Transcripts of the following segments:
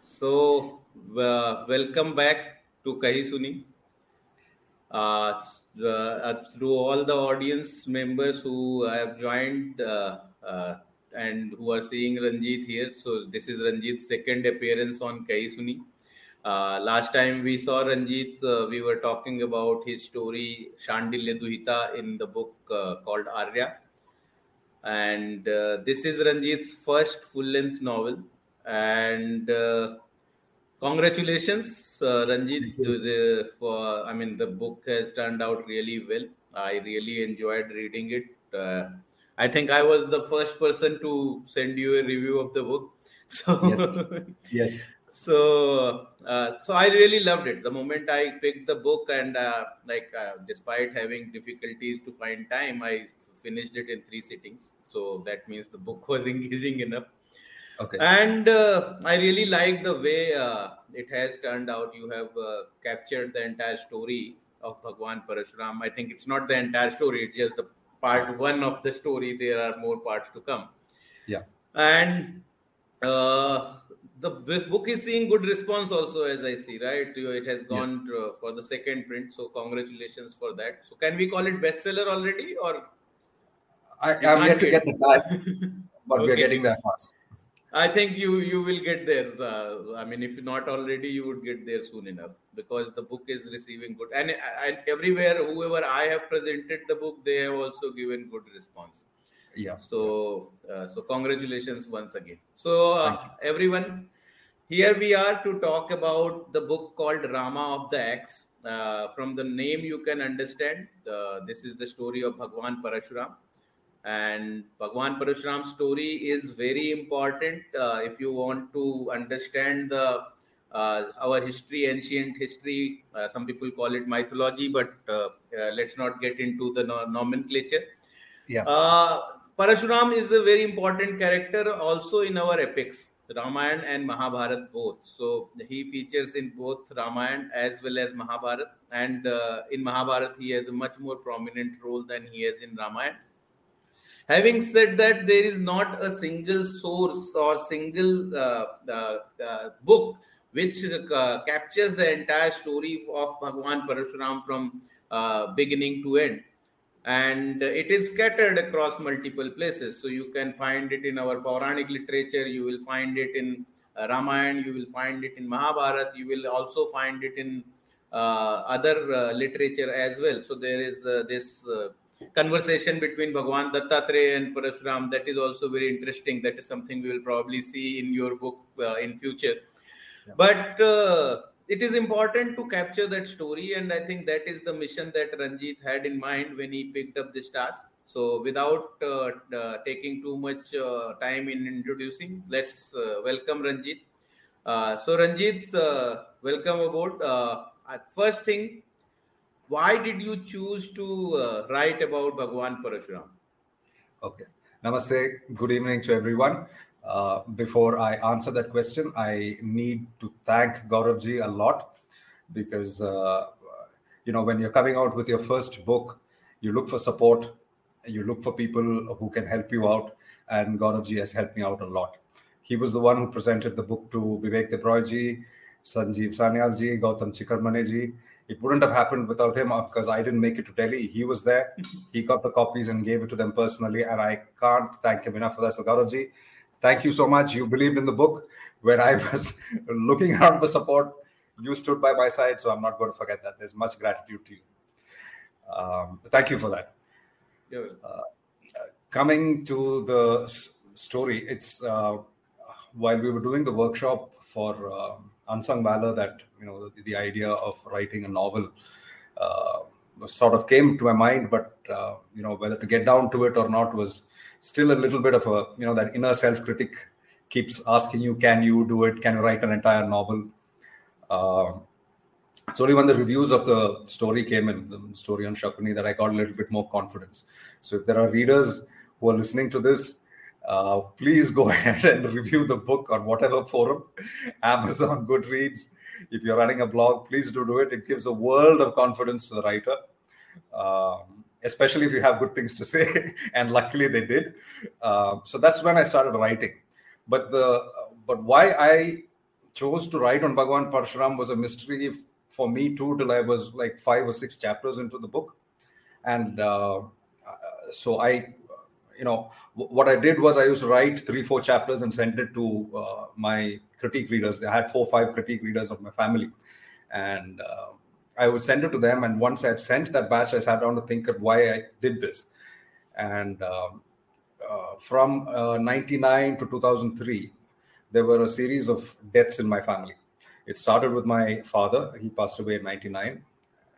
So, uh, welcome back to Kahi Suni. Uh, uh, through all the audience members who have joined and who are seeing Ranjith here. So, this is Ranjith's second appearance on Kahi Suni. Last time we saw Ranjith, we were talking about his story Shandilya Duhita in the book called Arya. And this is Ranjith's first full length novel. And uh, congratulations, uh, Ranjith, the, for I mean, the book has turned out really well. I really enjoyed reading it. Uh, I think I was the first person to send you a review of the book. So, Yes. Yes. so uh, so i really loved it the moment i picked the book and uh, like uh, despite having difficulties to find time i finished it in three sittings so that means the book was engaging enough Okay. and uh, i really like the way uh, it has turned out. You have uh, captured the entire story of bhagwan parashuram i think it's not the entire story it's just the part one of the story. There are more parts to come. Yeah. and uh, the book is seeing good response also as i see right? It has gone to, for the second print so congratulations for that. So can we call it bestseller already or I, I'm yet to get- the time, but we're getting there fast. I think you you will get there. Uh, I mean, if not already, you would get there soon enough because the book is receiving good. And I, I, everywhere, whoever I have presented the book, they have also given good response. Yeah. So uh, so congratulations once again. So uh, everyone, here we are to talk about the book called Rama of the Axe. Uh, from the name, you can understand uh, this is the story of Bhagwan Parashuram and Bhagwan Parashuram's story is very important uh, if you want to understand the uh, our history, ancient history. Uh, some people call it mythology, but uh, uh, let's not get into the no- nomenclature. Yeah. Uh, Parashuram is a very important character also in our epics, Ramayana and Mahabharata both. So he features in both Ramayana as well as Mahabharata, and uh, in Mahabharata he has a much more prominent role than he has in Ramayana having said that there is not a single source or single uh, uh, uh, book which uh, captures the entire story of bhagwan parashuram from uh, beginning to end. And it is scattered across multiple places. So you can find it in our Puranic literature you will find it in uh, ramayana you will find it in mahabharat you will also find it in other literature as well. So there is this conversation between Bhagwan Dattatreya and Parashuram. That is also very interesting. That is something we will probably see in your book uh, in future. Yeah. But uh, it is important to capture that story, and I think that is the mission that Ranjith had in mind when he picked up this task. So, without uh, uh, taking too much uh, time in introducing, let's uh, welcome Ranjith. Uh, so, Ranjith, uh, welcome aboard. Uh, first thing, why did you choose to uh, write about Bhagwan Parashuram? Okay. Namaste. Good evening to everyone. Uh, before I answer that question, I need to thank Gauravji a lot because, uh, you know, when you're coming out with your first book, you look for support, you look for people who can help you out, and Gauravji has helped me out a lot. He was the one who presented the book to Vivek Debroyji, Sanjeev Sanyalji, Gautam Chikermaneji. It wouldn't have happened without him uh, because I didn't make it to Delhi. He was there. He got the copies and gave it to them personally, and I can't thank him enough for that. So, Gauravji, thank you so much. You believed in the book. When I was looking around for support, you stood by my side. So, I'm not going to forget that. There's much gratitude to you. Um, thank you for that. You're. Coming to the s- story, it's uh, while we were doing the workshop for uh, Unsung Valor that you know the, the idea of writing a novel uh, sort of came to my mind, but uh, you know whether to get down to it or not was still a little bit of a you know that inner self critic keeps asking you, can you do it? Can you write an entire novel? Uh, it's only when the reviews of the story came in, the story on Shakuni, that I got a little bit more confidence. So if there are readers who are listening to this, uh, please go ahead and review the book on whatever forum, Amazon, Goodreads. If you're running a blog, please do do it. It gives a world of confidence to the writer, um, especially if you have good things to say. and luckily, they did. Uh, so that's when I started writing. But the but why I chose to write on Bhagwan Parshuram was a mystery for me too till I was like five or six chapters into the book, and uh, so I, you know, what I did was I used to write three four chapters and send it to uh, my critique readers. I had four five critique readers of my family, and uh, I would send it to them. And once I had sent that batch, I sat down to think of why I did this, and. Um, uh, from uh, 99 to 2003 there were a series of deaths in my family. It started with my father, he passed away in 99,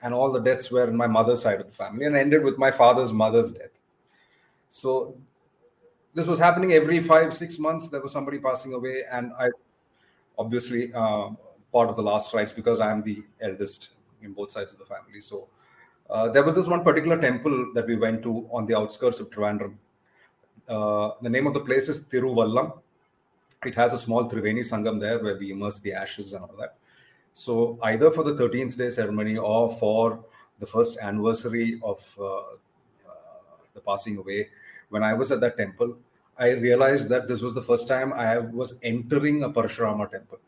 and all the deaths were in my mother's side of the family, and ended with my father's mother's death. So this was happening every five, six months. There was somebody passing away, and I obviously uh, part of the last rites because I am the eldest in both sides of the family. So uh, there was this one particular temple that we went to on the outskirts of Trivandrum. Uh, the name of the place is Thiruvallam it has a small Triveni Sangam there where we immerse the ashes and all that. So either for the 13th day ceremony or for the first anniversary of uh, uh, the passing away, when I was at that temple, I realized that this was the first time I was entering a Parashurama temple.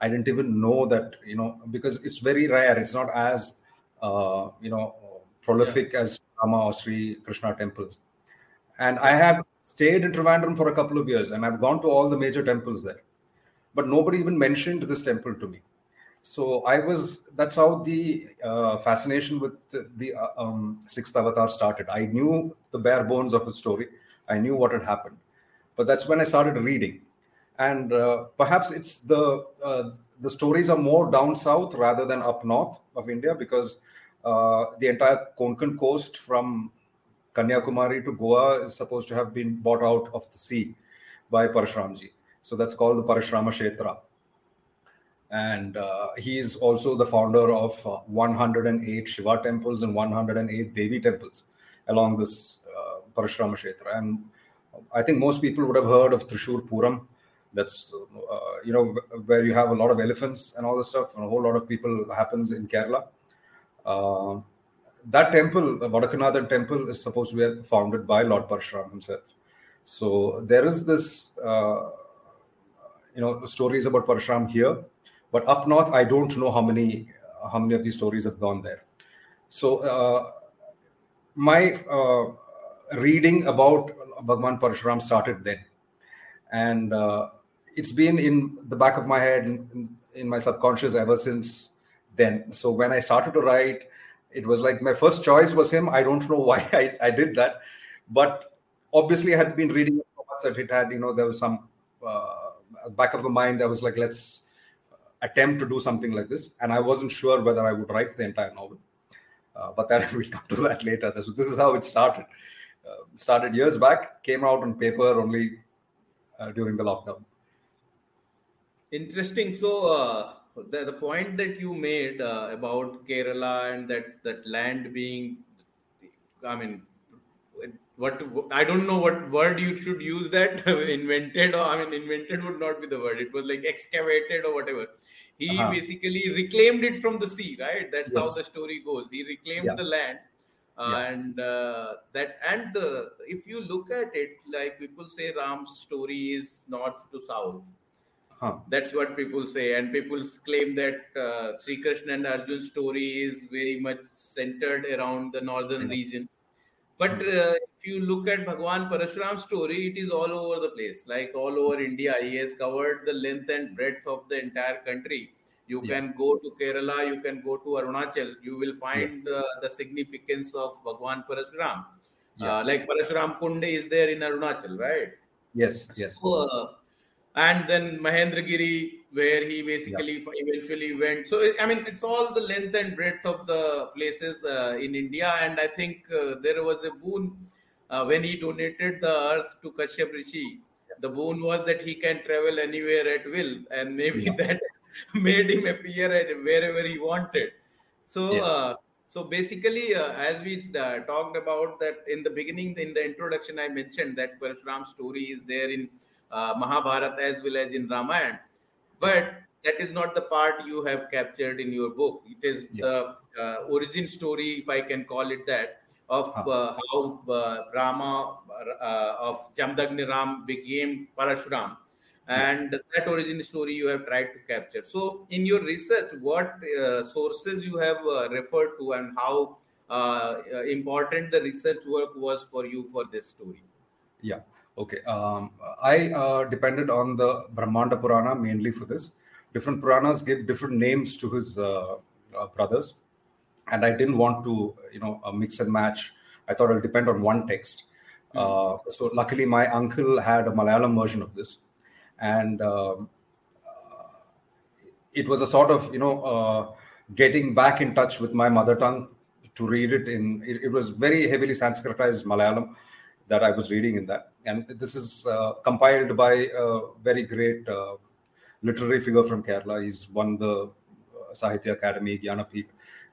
I didn't even know that, you know, because it's very rare. It's not as, uh, you know, prolific yeah. as Rama or Sri Krishna temples. And I have stayed in Trivandrum for a couple of years and I've gone to all the major temples there. But nobody even mentioned this temple to me. So I was, that's how the uh, fascination with the, the uh, um, sixth avatar started. I knew the bare bones of his story, I knew what had happened. But that's when I started reading. And uh, perhaps it's the, uh, the stories are more down south rather than up north of India because uh, the entire Konkan coast from Kanyakumari to Goa is supposed to have been bought out of the sea by Parashuramji. So that's called the Parashurama Kshetra. And uh, he's also the founder of uh, 108 Shiva temples and 108 Devi temples along this uh, Parashurama Kshetra. And I think most people would have heard of Thrissur Pooram. That's, uh, you know, where you have a lot of elephants and all this stuff, and a whole lot of people happens in Kerala. Uh, that temple, Vadakkunnathan temple, is supposed to be founded by Lord Parshuram himself. So there is this, uh, you know, stories about Parshuram here, but up north, I don't know how many how many of these stories have gone there. So uh, my uh, reading about Bhagwan Parshuram started then, and uh, it's been in the back of my head, in, in my subconscious ever since then. So when I started to write it was like my first choice was him. I don't know why I, I did that, but obviously I had been reading so much that it had, you know, there was some uh, back of the mind that was like, let's attempt to do something like this. And I wasn't sure whether I would write the entire novel. Uh, but then we'll come to that later. This, this is how it started. Uh, started years back, came out on paper only uh, during the lockdown. Interesting. So, uh, the, the point that you made uh, about Kerala and that that land being, I mean, what I don't know what word you should use that invented or I mean invented would not be the word. It was like excavated or whatever. He uh-huh. basically reclaimed it from the sea, right? That's yes. how the story goes. He reclaimed yeah. the land. Uh, yeah. and uh, that and if you look at it like people say ram's story is north to south Huh. That's what people say, and people claim that uh, Sri Krishna and Arjun's story is very much centered around the northern mm-hmm. region. But uh, if you look at Bhagwan Parashuram's story, it is all over the place, like all over India. He has covered the length and breadth of the entire country. You yeah. can go to Kerala, you can go to Arunachal, you will find yes. uh, the significance of Bhagwan Parashuram. Yeah. Uh, like Parashuram Kunde is there in Arunachal, right? Yes, yes. So, uh, and then Mahendragiri, where he basically yeah. eventually went. So I mean, it's all the length and breadth of the places uh, in India, and I think uh, there was a boon uh, when he donated the earth to Kashyap Rishi. The boon was that he can travel anywhere at will, and maybe yeah. that made him appear at wherever he wanted. So. Yeah. Uh, so basically, uh, as we uh, talked about that in the beginning, in the introduction, I mentioned that Parashuram's story is there in uh, Mahabharata as well as in Ramayana. But that is not the part you have captured in your book. It is yeah. the uh, origin story, if I can call it that, of uh, how uh, Rama uh, of Jamdagni Ram became Parashuram. and that origin story you have tried to capture so in your research what uh, sources you have uh, referred to and how uh, important the research work was for you for this story yeah okay um, i uh, depended on the brahmanda purana mainly for this. Different puranas give different names to his uh, uh, brothers. And i didn't want to you know mix and match. I thought it'll depend on one text. Mm-hmm. so luckily my uncle had a malayalam version of this. And um, uh, it was a sort of you know uh, getting back in touch with my mother tongue to read it in it, it, was very heavily sanskritized malayalam that i was reading in that. And this is uh, compiled by a very great uh, literary figure from kerala. He's won the uh, Sahitya Akademi Jnanapeeth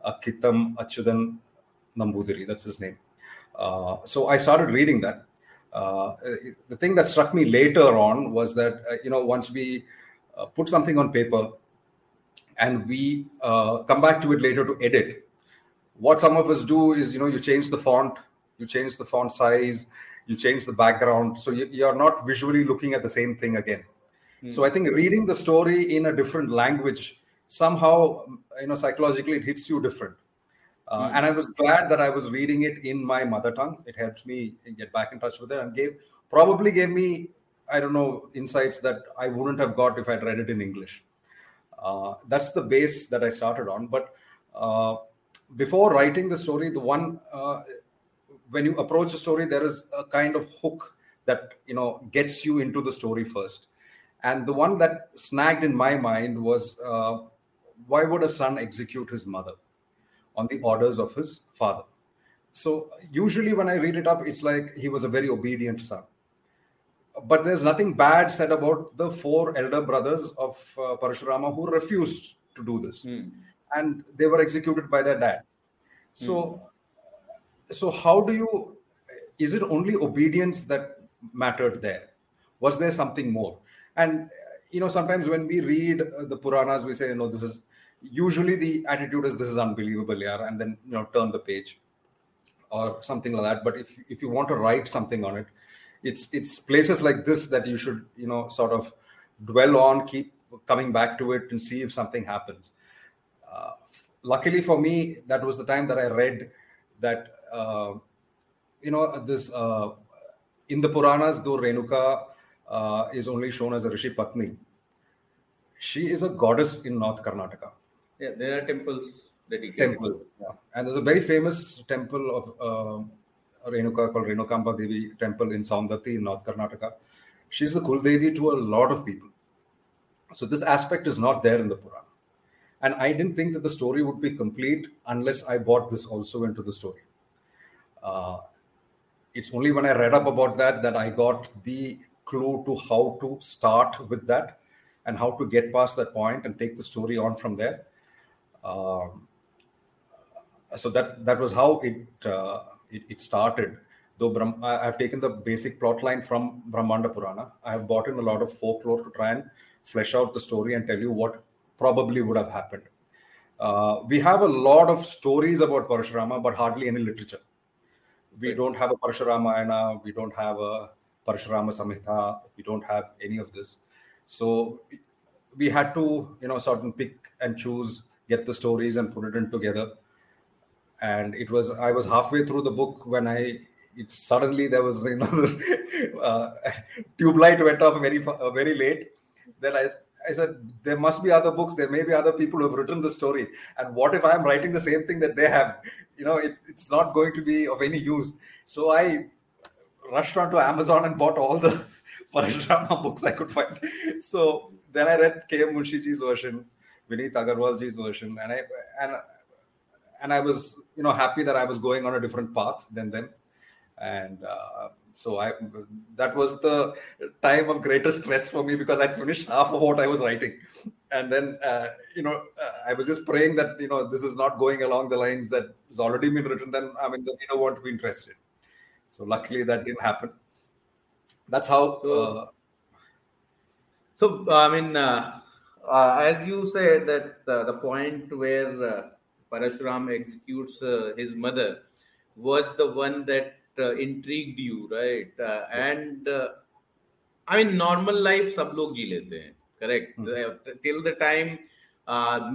Akkitham Achuthan Namboothiri. That's his name. Uh, so i started reading that. Uh, the thing that struck me later on was that uh, you know once we put something on paper and we come back to it later to edit what some of us do is you know you change the font you change the font size you change the background so you, are not visually looking at the same thing again mm. so i think reading the story in a different language somehow you know psychologically it hits you different uh, mm. And I was glad that I was reading it in my mother tongue. It helped me get back in touch with it and gave probably gave me I don't know insights that I wouldn't have got if I'd read it in English. Uh, that's the base that I started on. But uh, before writing the story, the one uh, when you approach a story, there is a kind of hook that you know gets you into the story first. And the one that snagged in my mind was uh, why would a son execute his mother? on the orders of his father. So usually when I read it up, it's like he was a very obedient son. But there's nothing bad said about the four elder brothers of uh, Parashurama who refused to do this, mm. and they were executed by their dad. So, mm. So how do you? Is it only obedience that mattered there? Was there something more? And you know, sometimes when we read the Puranas, we say, you know, this is usually the attitude is this is unbelievable yeah and then you know turn the page or something like that but if if you want to write something on it it's it's places like this that you should you know sort of dwell on keep coming back to it and see if something happens uh, luckily for me that was the time that i read that uh, you know this uh, in the puranas though renuka uh, is only shown as a rishi patni she is a goddess in north karnataka yeah, there are temples dedicated. Temples, yeah. And there's a very famous temple of uh, Renuka called Renukamba Devi temple in Saundatti in North Karnataka. She's the Kuldevi to a lot of people. So this aspect is not there in the Purana. And I didn't think that the story would be complete unless I brought this also into the story. Uh, it's only when I read up about that that I got the clue to how to start with that and how to get past that point and take the story on from there. Um, so that that was how it, uh, it, it started. Though Brahm, I, have taken the basic plot line from Brahmanda Purana, I have brought in a lot of folklore to try and flesh out the story and tell you what probably would have happened. Uh, we have a lot of stories about Parashurama, but hardly any literature. We don't have a Parashuramayana, we don't have a Parashurama Samhita, we don't have any of this. So we had to, you know, sort of pick and choose get the stories and put it in together. And it was I was halfway through the book when I it suddenly there was you know this uh, tube light went off very uh, very late. Then I I said there must be other books. There may be other people who have written the story. And what if I'm writing the same thing that they have? You know, it, it's not going to be of any use. So I rushed onto Amazon and bought all the Parashurama books I could find. So then I read K.M. Munshiji's version. Vineet Agarwalji's version, and I and and I was you know happy that I was going on a different path than them, and uh, so I that was the time of greatest stress for me because I'd finished half of what I was writing, and then uh, you know uh, I was just praying that you know this is not going along the lines that has already been written. Then I mean the reader won't be interested. So luckily that didn't happen. That's how. So, uh, so I mean uh, uh, as you said that uh, the point where uh, Parashuram executes uh, his mother was the one that uh, intrigued you, right? Uh, and I mean normal life सब लोग जी लेते हैं correct till the time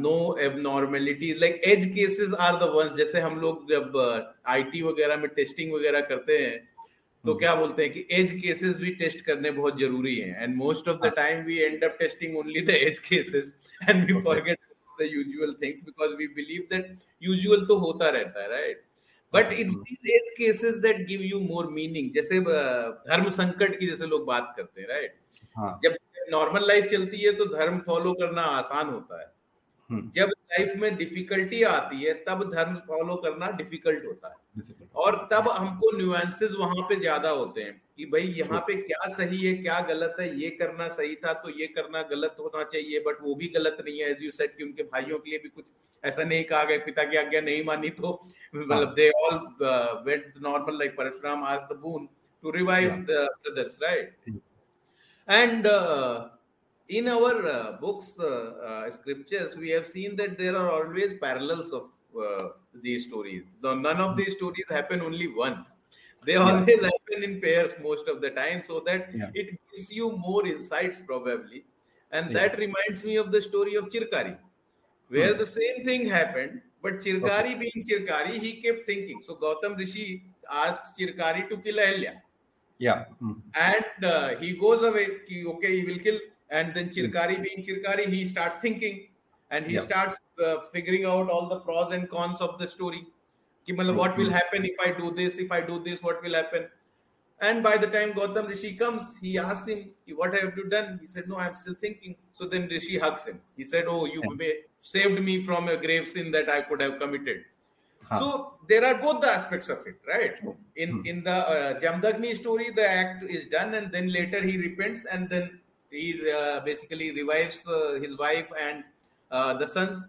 no abnormality like edge cases are the ones जैसे हम लोग जब IT uh, वगैरह में टेस्टिंग वगैरह करते हैं तो hmm. क्या बोलते हैं कि एज केसेस भी टेस्ट करने बहुत ज़रूरी है and most of the time we end up testing only the edge cases and we forget the usual things because we believe that usual तो होता रहता है right but it's these edge cases that give you more meaning जैसे धर्म संकट की जैसे लोग बात करते हैं राइट हाँ. जब नॉर्मल लाइफ चलती है तो धर्म फॉलो करना आसान होता है। हम्म। जब लाइफ में डिफिकल्टी आती है तब धर्म फॉलो करना डिफ़िकल्ट होता है। और तब हमको न्यूएंसेस वहाँ पे ज़्यादा होते हैं कि भाई यहाँ पे क्या सही है क्या गलत है ये करना सही था तो ये करना गलत होना चाहिए बट वो भी गलत नहीं है। एज यू सेड कि उनके भाइयों के लिए भी कुछ ऐसा नहीं कहा गया पिता की आज्ञा नहीं मानी तो Well, they all uh, went normal, like Parashuram asked the boon to revive the brothers, right? And uh, in our uh, books, uh, uh, scriptures, we have seen that there are always parallels of uh, these stories. Though none of hmm. these stories happen only once. They yeah. always happen in pairs most of the time, so that yeah. it gives you more insights probably. And yeah. that reminds me of the story of Chirkari, where hmm. the same thing happened but Chirkari okay. being Chirkari, he kept thinking. So Gautam Rishi asked Chirkari to kill Ahilya. Yeah. Mm. And uh, he goes away. He, okay, he will kill and then Chirkari hmm. being Chirkari, he starts thinking and he yeah. starts uh, figuring out all the pros and cons of the story. Ki, what will happen if I do this? If I do this, what will happen? And by the time Gautam Rishi comes, he asks him, What have you done? He said, No, I'm still thinking. So then Rishi hugs him. He said, Oh, you yeah. saved me from a grave sin that I could have committed. Huh. So there are both the aspects of it, right? In hmm. in the uh, Jamdagni story, the act is done, and then later he repents, and then he uh, basically revives uh, his wife and uh, the sons.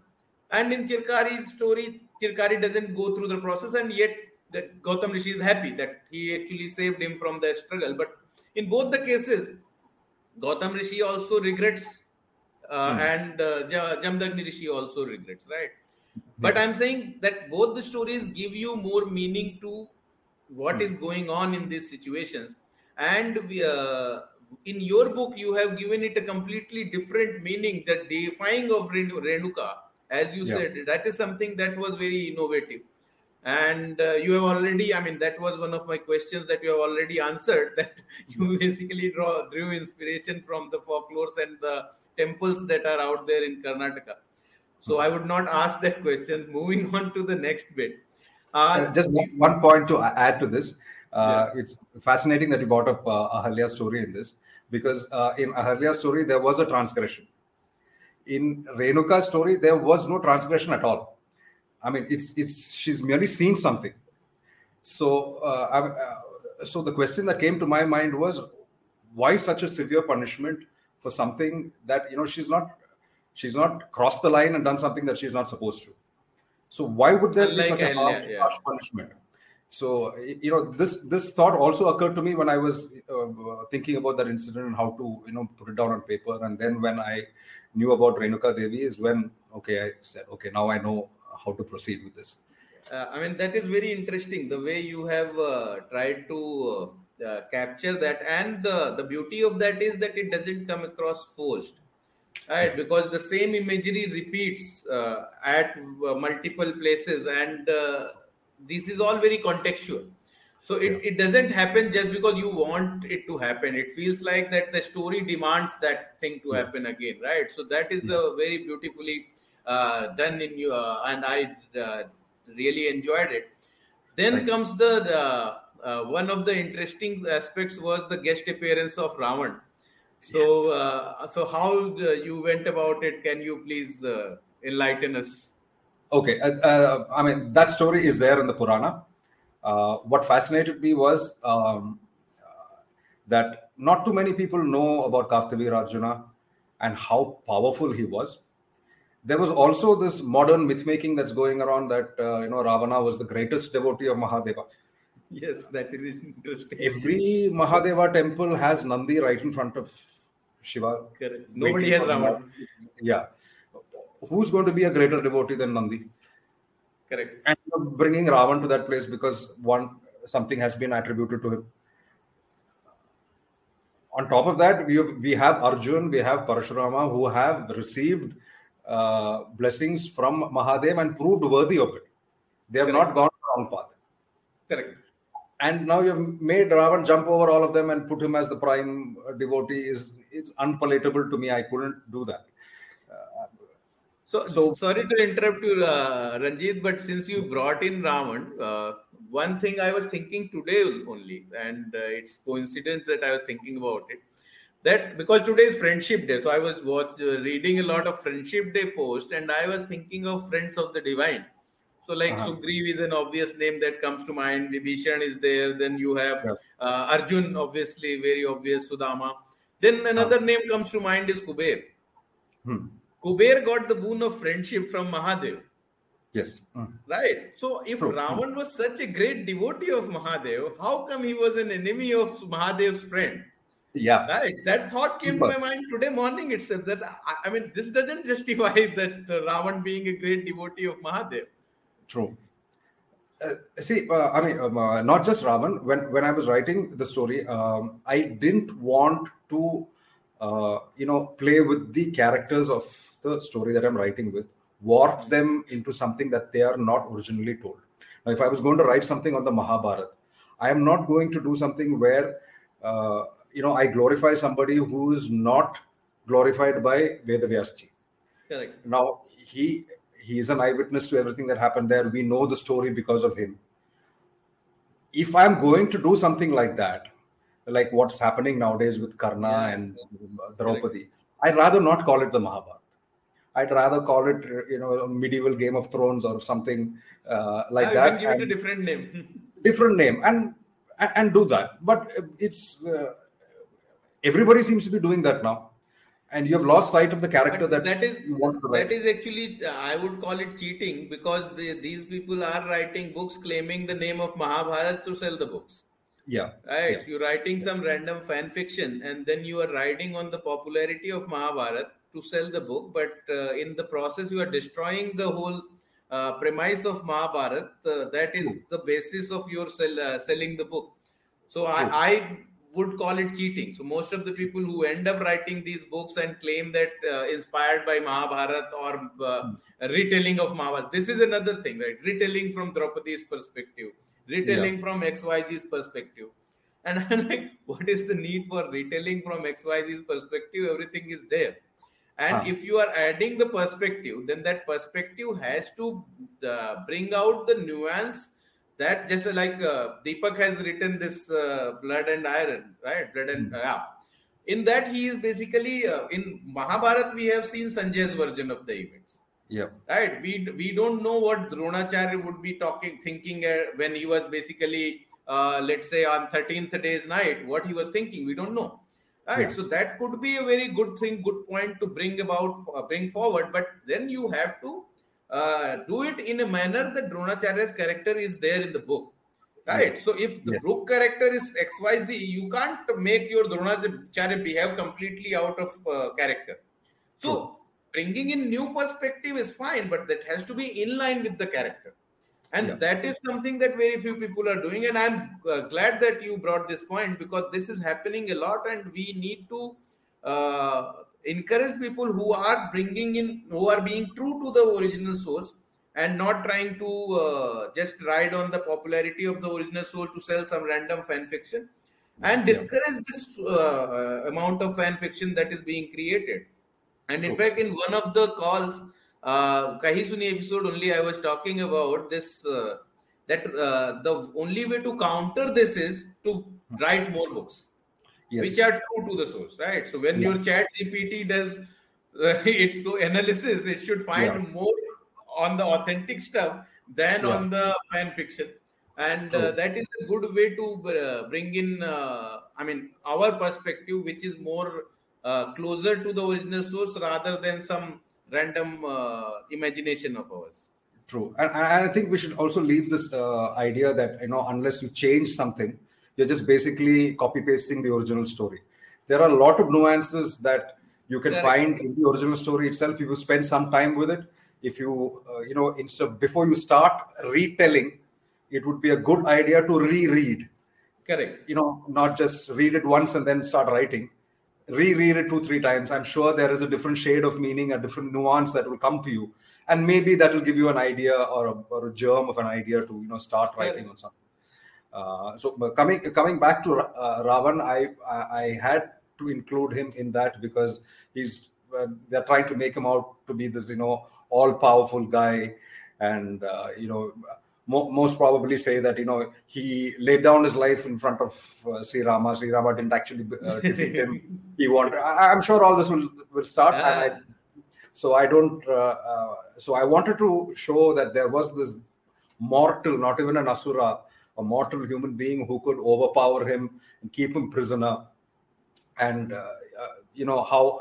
And in Chirkari's story, Chirkari doesn't go through the process, and yet the Gautam Rishi is happy that he actually saved him from the struggle. But in both the cases, Gautam Rishi also regrets, uh, mm. and uh, Jamdagni Rishi also regrets, right? But I'm saying that both the stories give you more meaning to what mm. is going on in these situations, and we, uh, in your book you have given it a completely different meaning the defying of renuka as you yeah. said that is something that was very innovative and uh, you have already i mean that was one of my questions that you have already answered that you basically draw drew inspiration from the folklores and the temples that are out there in karnataka so i would not ask that question moving on to the next bit uh, uh, just one point to add to this uh, yeah. It's fascinating that you brought up uh, Ahalya's story in this because uh, in Ahalya's story there was a transgression. In Renuka's story there was no transgression at all. I mean, it's it's she's merely seen something. So, uh, uh, so the question that came to my mind was, why such a severe punishment for something that you know she's not she's not crossed the line and done something that she's not supposed to. So why would there be such a harsh, yeah. harsh punishment? so you know this this thought also occurred to me when i was uh, thinking about that incident and how to you know put it down on paper and then when i knew about renuka devi is when okay i said okay now i know how to proceed with this. Uh, i mean that is very interesting the way you have uh, tried to uh, capture that. And the the beauty of that is that it doesn't come across forced right? Because the same imagery repeats uh, at uh, multiple places. And this is all very contextual. So it, yeah. it doesn't happen just because you want it to happen. It feels like that the story demands that thing to yeah. happen again right? So that is yeah. a very beautifully uh, done in you uh, and i uh, really enjoyed it then right. comes the, the uh, one of the interesting aspects was the guest appearance of ravan so uh, so how uh, you went about it can you please enlighten us Okay, uh, uh, I mean that story is there in the Purana. Uh, what fascinated me was um, that not too many people know about Kartavir Arjuna and how powerful he was. There was also this modern myth making that's going around that uh, you know Ravana was the greatest devotee of Mahadeva. Yes, that is interesting. Every Mahadeva temple has Nandi right in front of Shiva. Correct. Nobody has Ravana. Yeah who's going to be a greater devotee than Nandi? Correct. And bringing Ravan to that place because one something has been attributed to him. on top of that, we have, we have Arjun, we have Parashurama who have received uh, blessings from Mahadev and proved worthy of it. They have Correct. not gone the wrong path. Correct. And now you've made Ravan jump over all of them and put him as the prime devotee. is It's unpalatable to me. I couldn't do that. So, so sorry to interrupt you, uh, Ranjith, but since you brought in Ravan, uh, one thing I was thinking today only, and uh, it's coincidence that I was thinking about it. That because today is Friendship Day, so I was watch, uh, reading a lot of Friendship Day post, and I was thinking of Friends of the Divine. So, like uh-huh. Sugriv is an obvious name that comes to mind. Vibhishan is there. Then you have yeah. Uh, Arjun, obviously very obvious. Sudama. Then another uh-huh. name comes to mind is Kuber. Hmm Kuber got the boon of friendship from Mahadev. Yes. Mm. Right. So if True. Ravan was such a great devotee of Mahadev, how come he was an enemy of Mahadev's friend? Yeah. Right. That thought came to my mind today morning itself. That I, I mean, this doesn't justify that uh, Ravan being a great devotee of Mahadev. True. Uh, see, uh, I mean, um, uh, not just Ravan. When when I was writing the story, um, I didn't want to, uh, you know, play with the characters of the story that I'm writing with, warp them into something that they are not originally told. Now, if I was going to write something on the Mahabharata, I am not going to do something where, uh, you know, I glorify somebody who is not glorified by Vedavyasji. Correct. Now, he he is an eyewitness to everything that happened there. We know the story because of him. If I'm going to do something like that, like what's happening nowadays with Karna yeah. and Draupadi, I'd rather not call it the Mahabharata. I'd rather call it, you know, medieval Game of Thrones or something uh, like yeah, that. give it a different name. different name, and and do that. But it's uh, everybody seems to be doing that now, and you have lost sight of the character that, that is that is actually I would call it cheating because the, these people are writing books claiming the name of Mahabharata to sell the books. Yeah. Right. Yeah. You're writing some random fan fiction, and then you are riding on the popularity of Mahabharata to sell the book, but uh, in the process, you are destroying the whole uh, premise of Mahabharata. Uh, that is the basis of your sell, uh, selling the book. So I, I, would call it cheating. So most of the people who end up writing these books and claim that uh, inspired by Mahabharata or uh, retelling of Mahabharata, this is another thing, right? Retelling from Draupadi's perspective, retelling yeah. from XYZ's perspective. And I'm like, what is the need for retelling from XYZ's perspective? Everything is there and huh. if you are adding the perspective then that perspective has to uh, bring out the nuance that just like uh, deepak has written this uh, blood and iron right? Blood and mm. yeah. In that he is basically uh, in mahabharat we have seen sanjay's version of the events. Yeah right? We we don't know what dronacharya would be talking thinking uh, when he was basically uh, let's say on 13th day's night what he was thinking. We don't know. Right? Yeah. so that could be a very good thing good point to bring about bring forward. But then you have to uh, do it in a manner that dronacharya's character is there in the book right yes. so if the yes. book character is xyz you can't make your dronacharya behave completely out of uh, character so bringing in new perspective is fine but that has to be in line with the character and yeah. that is something that very few people are doing and i'm uh, glad that you brought this point because this is happening a lot and we need to uh, encourage people who are bringing in who are being true to the original source and not trying to uh, just ride on the popularity of the original source to sell some random fan fiction and discourage yeah. this uh, amount of fan fiction that is being created. And in fact in one of the calls uh, Kahi Suni episode only I was talking about this uh, that uh, the only way to counter this is to write more books yes. which are true to the source right so when yeah. your chat gpt does uh, its so analysis it should find yeah. more on the authentic stuff than yeah. on the fan fiction and uh, that is a good way to uh, bring in uh, i mean our perspective which is more uh, closer to the original source rather than some random uh, imagination of ours true and, and, i think we should also leave this uh, idea that you know unless you change something you're just basically copy pasting the original story there are a lot of nuances that you can find in the original story itself if you spend some time with it if you uh, you know instead before you start retelling it would be a good idea to reread Correct. You know, not just read it once and then start writing. Reread it two, three times. I'm sure there is a different shade of meaning, a different nuance that will come to you, and maybe that will give you an idea or a, or a germ of an idea to you know start writing on something. Uh, so coming coming back to uh, Ravan, I, I, I had to include him in that because he's uh, they're trying to make him out to be this you know all powerful guy, and uh, you know mo- most probably say that you know he laid down his life in front of uh, Sri Rama. Sri Rama didn't actually uh, defeat him. He wanted. I, am sure all this will will start. Yeah. And I, so I don't. So I wanted to show that there was this mortal, not even an asura, a mortal human being who could overpower him and keep him prisoner. And uh, uh, you know how,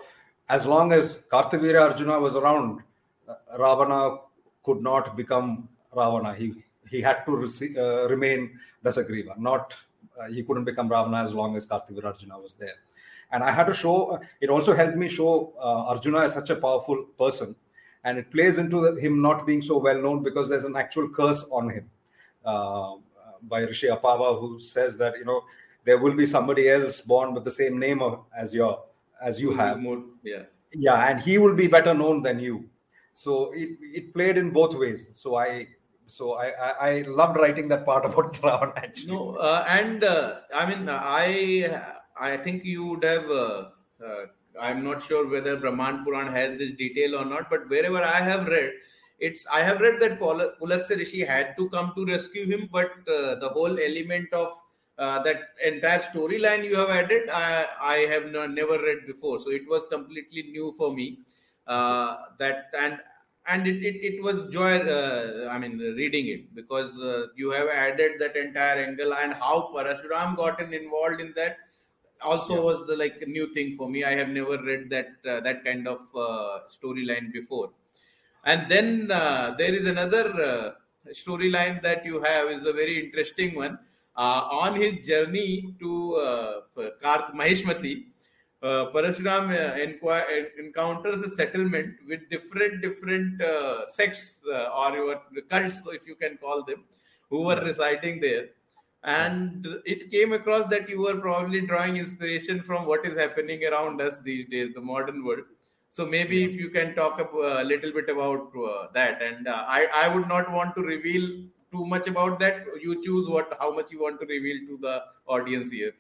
as long as Kartavira Arjuna was around, uh, Ravana could not become Ravana. He he had to uh, remain Dasagriva. Not he couldn't become Ravana as long as Kartavira Arjuna was there. And I had to show. It also helped me show Arjuna as such a powerful person, and it plays into him not being so well known because there's an actual curse on him uh, by Rishi Apava, who says that you know there will be somebody else born with the same name of, as your as you have. More, yeah. Yeah, and he will be better known than you. So it, it played in both ways. So I so I, I, I loved writing that part about Ravan actually. No, uh, and uh, I mean, I I think you would have. Uh, uh, I'm not sure whether Brahman Puran has this detail or not, but wherever I have read, it's I have read that Pul- Rishi had to come to rescue him, but uh, the whole element of uh, that entire storyline you have added, I, I have no, never read before, so it was completely new for me. Uh, that and and it, it, it was joy uh, i mean reading it because uh, you have added that entire angle and how parashuram gotten involved in that also Yeah. was the like a new thing for me i have never read that uh, that kind of uh, storyline before and then uh, there is another uh, storyline that you have is a very interesting one uh, on his journey to uh, Karth Maheshmati, uh, Parashuram uh, encounters a settlement with different different uh, sects uh, or your cults, if you can call them, who were residing there. And it came across that you were probably drawing inspiration from what is happening around us these days, the modern world. So maybe if you can talk a little bit about uh, that, and uh, I I would not want to reveal too much about that. You choose what how much you want to reveal to the audience here.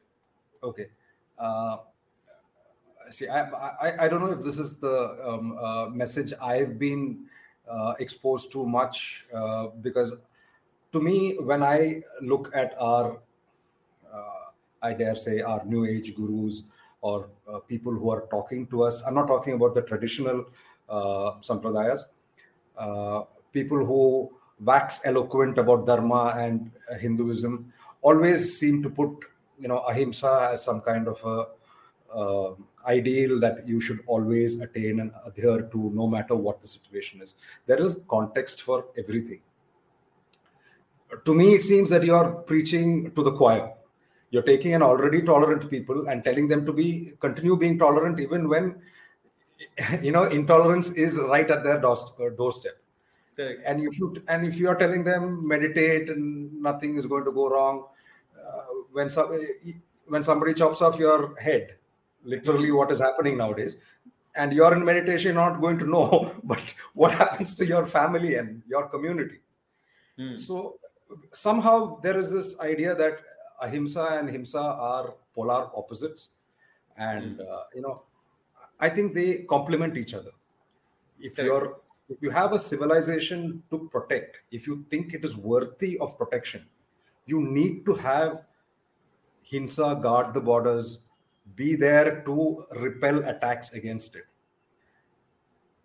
Okay. Uh, see, I, I I don't know if this is the um, uh, message I've been uh, exposed to much uh, because to me, when I look at our, uh, I dare say, our new age gurus or uh, people who are talking to us, I'm not talking about the traditional uh, sampradayas, uh, people who wax eloquent about dharma and Hinduism always seem to put, you know, ahimsa as some kind of a uh, ideal that you should always attain and adhere to no matter what the situation is. There is context for everything to me it seems that you're preaching to the choir you're taking an already tolerant people and telling them to be continue being tolerant even when you know intolerance is right at their uh, doorstep Correct. and if you and if you are telling them meditate and nothing is going to go wrong uh, when some when somebody chops off your head literally what is happening nowadays and you're in meditation you're not going to know but what happens to your family and your community Hmm. so somehow there is this idea that ahimsa and himsa are polar opposites, and uh, you know, I think they complement each other. If Correct. you're if you have a civilization to protect, if you think it is worthy of protection, you need to have hinsa guard the borders, be there to repel attacks against it,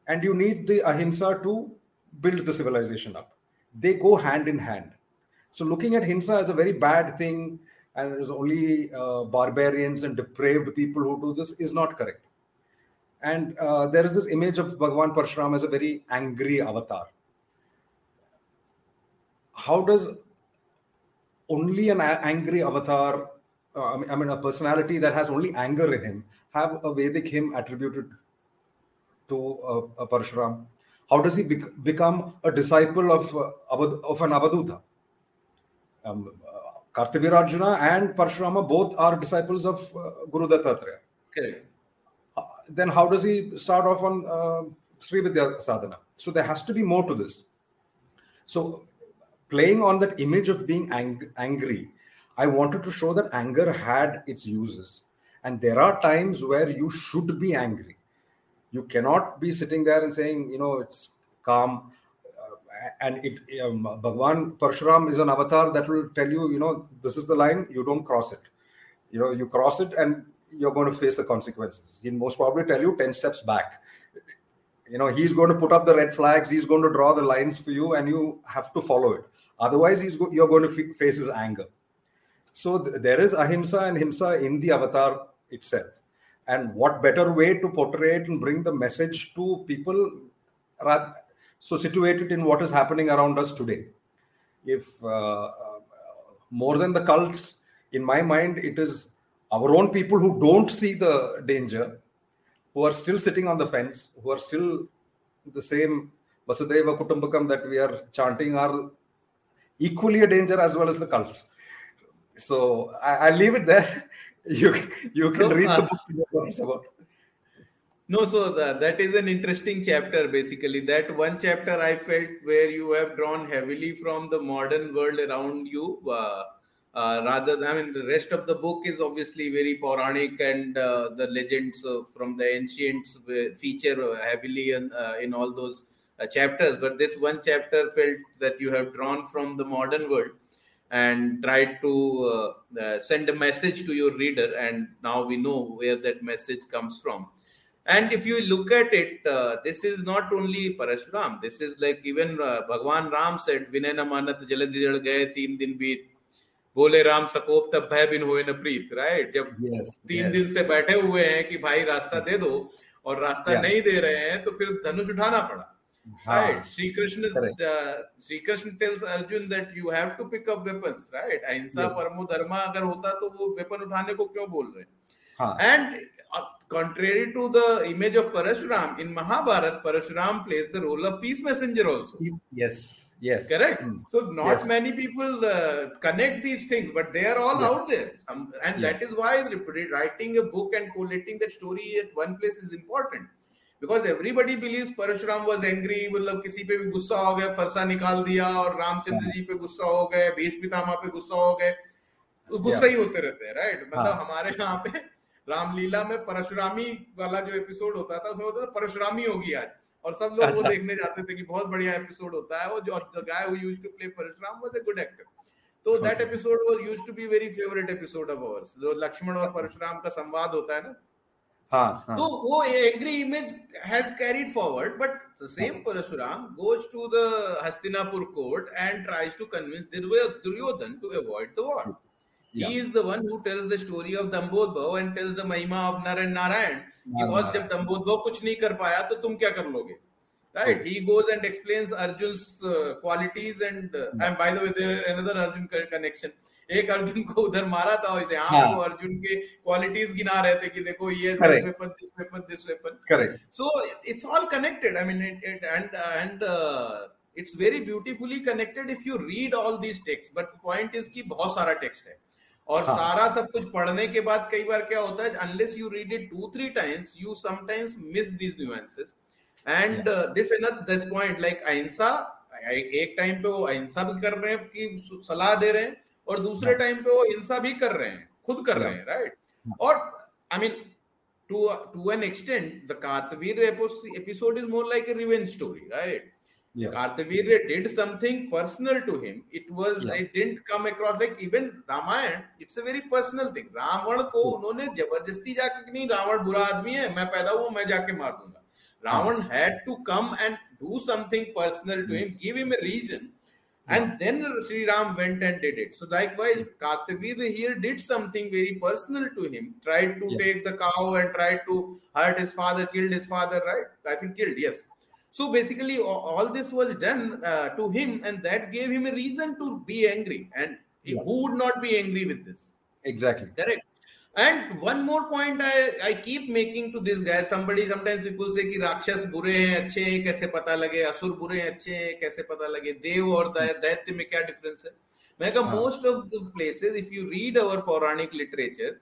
and you need the ahimsa to build the civilization up they go hand in hand. So looking at Hinsa as a very bad thing and it is only uh, barbarians and depraved people who do this is not correct. And uh, there is this image of Bhagwan Parshuram as a very angry avatar. How does only an angry avatar, uh, I, mean, a personality that has only anger in him, have a Vedic hymn attributed to uh, a Parshuram? How does he bec- become a disciple of uh, of an Avadhuta? Um, uh, Kartavirarjuna and Parshurama both are disciples of uh, Guru Dattatreya. Correct. Uh, then how does he start off on uh, Sri Vidya Sadhana? So there has to be more to this. So playing on that image of being ang- angry, I wanted to show that anger had its uses. And there are times where you should be angry. You cannot be sitting there and saying, you know, it's calm and it um, Bhagwan Parshuram is an avatar that will tell you, you know, this is the line, you don't cross it. You know, you cross it and you're going to face the consequences. He'll most probably tell you 10 steps back. You know, he's going to put up the red flags, he's going to draw the lines for you, and you have to follow it. Otherwise, he's go- you're going to f- face his anger. So th- there is ahimsa and himsa in the avatar itself. And what better way to portray it and bring the message to people rather, so situated in what is happening around us today. If uh, more than the cults in my mind it is our own people who don't see the danger who are still sitting on the fence who are still the same vasudeva kutumbakam that we are chanting are equally a danger as well as the cults. So i, I leave it there. You you can no, read uh, the book. about no, so the, that is an interesting chapter basically. That one chapter I felt where you have drawn heavily from the modern world around you. Uh, uh, rather than, I mean, the rest of the book is obviously very Puranic and uh, the legends from the ancients feature heavily in, uh, in all those uh, chapters. But this one chapter felt that you have drawn from the modern world and tried to uh, send a message to your reader. And now we know where that message comes from and if you look at it uh, this is not only parashuram this is like even uh, bhagwan ram said vinay na manat jaladi jad gaye teen din beet बोले राम सकोप तब भय बिन हुए न प्रीत right जब yes, तीन yes. दिन से बैठे हुए हैं कि भाई रास्ता दे दो और रास्ता yeah. नहीं दे रहे हैं तो फिर धनुष उठाना पड़ा right? Shri Krishna Shri Krishna tells Arjun that you have to pick up weapons right अहिंसा परमो धर्मा अगर होता तो वो वेपन उठाने को क्यों बोल रहे हैं and contrary to the image of Parashuram, in Mahabharat, Parashuram plays the role of peace messenger also. Yes, yes. Correct. Mm. So, not yes. many people uh, connect these things, but they are all yeah. out there. Some, and yeah. that is why writing a book and collating that story at one place is important. Because everybody believe Parashuram was angry मतलब किसी पे भी गुस्सा हो गया फरसा निकाल दिया और रामचंद्र जी पे गुस्सा हो गए भीष पितामा पे गुस्सा हो गए गुस्सा ही होते रहते हैं राइट मतलब हमारे यहाँ पे रामलीला में परशुरामी वाला जो एपिसोड होता था उसमें होता था परशुरामी होगी आज। और सब लोग अच्छा। वो देखने जाते थे कि बहुत बढ़िया एपिसोड होता है वो जो guy who used to play Parashuram was a good actor तो that episode was used to be very favourite episode of ours जो लक्ष्मण और परशुराम का संवाद होता है ना। हाँ, हाँ. तो वो angry image has carried forward but the same Parashuram goes to the Hastinapur court and tries to convince Duryodhan to avoid the war yeah. he is the one who tells the story of Dambodhva and tells the Mahima of Nar and Narayan because जब Dambodhva कुछ नहीं कर पाया तो तुम क्या कर लोगे right so, he goes and explains Arjun's uh, qualities and uh, yeah. and by the way there another Arjun connection एक अर्जुन को उधर मारा था और यहाँ हाँ. वो अर्जुन के क्वालिटीज गिना रहे थे कि देखो ये this weapon this weapon this weapon correct so it's all connected I mean it and and it's very beautifully connected if you read all these text but point is की बहुत सारा टेक्स्ट है और हाँ. सारा सब कुछ पढ़ने के बाद कई बार क्या होता है unless you read it two three times you sometimes miss this nuances and this this point like ahimsa एक टाइम पे वो अहिंसा भी कर रहे हैं कि सलाह दे रहे हैं और दूसरे टाइम हाँ। पे वो हिंसा भी कर रहे हैं खुद कर रहे हैं राइट हाँ। और I mean to to an extent the Kartavirya episode is more like a revenge story right yeah. Kartavirya did something personal to him. It was yeah. it didn't come across like even Ramayan. It's a very personal thing. Ravan को उन्होंने ज़बरदस्ती जाके नहीं रावण बुरा आदमी है मैं पैदा हुआ मैं जाके मार दूँगा Ravan had to come and do something personal to him, give him a reason, and then Sri Ram went and did it. So likewise, Kartavir here did something very personal to him. Tried to yeah. take the cow and tried to hurt his father, killed his father. Right? I think killed. Yes. So basically, all this was done uh, to him, and that gave him a reason to be angry. And yeah. who would not be angry with this? Exactly. Correct. And one more point I, I keep making to this guy. Somebody sometimes people say कि राक्षस बुरे हैं अच्छे हैं कैसे पता लगे असुर बुरे हैं अच्छे हैं कैसे पता लगे देव और दैत्य में क्या डिफरेंस है Mega, uh, most of the places, if you read our Puranic literature,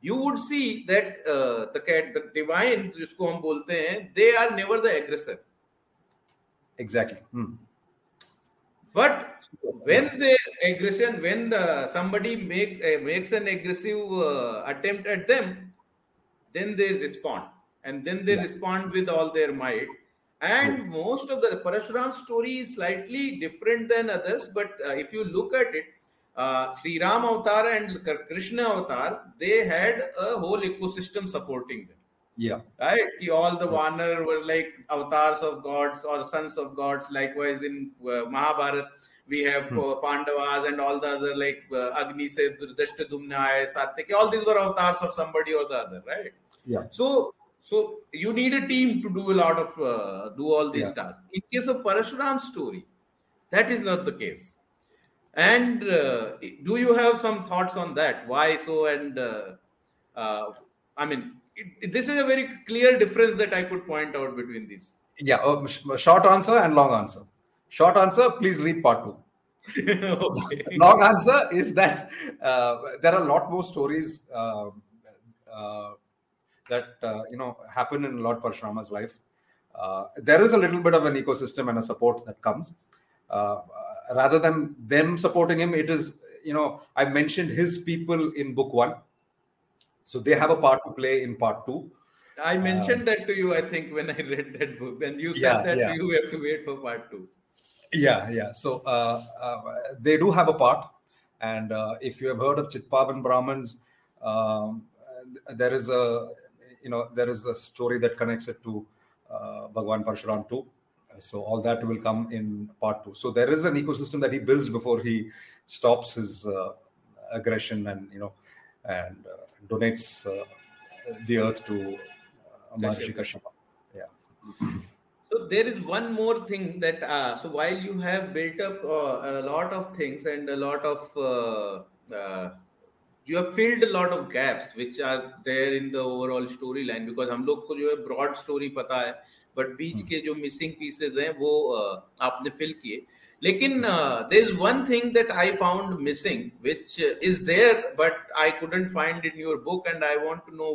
you would see that uh, the cat, the divine, जिसको हम बोलते हैं, they are never the aggressor. Exactly. Hmm. But when the aggression, when the somebody make uh, makes an aggressive uh, attempt at them, then they respond, and then they yeah. respond with all their might. And yeah. most of the Parashuram story is slightly different than others, but uh, if you look at it, uh, Sri Ram Avatar and Krishna Avatar, they had a whole ecosystem supporting them. Yeah. Right? All the Vanar were like avatars of gods or sons of gods. Likewise, in uh, Mahabharata, we have hmm. Uh, Pandavas and all the other like uh, Agni se Dhrishtadyumna, Satyaki. All these were avatars of somebody or the other, right? Yeah. So, so you need a team to do a lot of uh, do all these yeah. tasks. In case of Parashuram's story, that is not the case. And uh, do you have some thoughts on that? Why so? And uh, uh, I mean, it, this is a very clear difference that I could point out between these. Yeah, uh, short answer and long answer. Short answer, please read part two. okay. Long answer is that uh, there are a lot more stories uh, uh that uh, you know happen in Lord Parshurama's life. Uh, there is a little bit of an ecosystem and a support that comes. rather than them supporting him, it is you know I mentioned his people in book one so they have a part to play in part two. I mentioned uh, that to you, I think, when I read that book. And you said yeah, that yeah. you have to wait for part two. Yeah, yeah. So uh, uh, they do have a part. And uh, if you have heard of Chitpavan Brahmins, um, there is a you know there is a story that connects it to uh, Bhagwan Parshuram too. So all that will come in part two. So there is an ecosystem that he builds before he stops his uh, aggression and you know and uh, donates uh, the earth to uh, Maharishi Kashyapa. Yeah. So there is one more thing that uh, so while you have built up uh, a lot of things and a lot of uh, uh, you have filled a lot of gaps which are there in the overall storyline because हम लोग को जो है broad story पता है but बीच के जो missing pieces हैं वो आपने fill किए लेकिन there is one thing that I found missing which is there but I couldn't find in your book and I want to know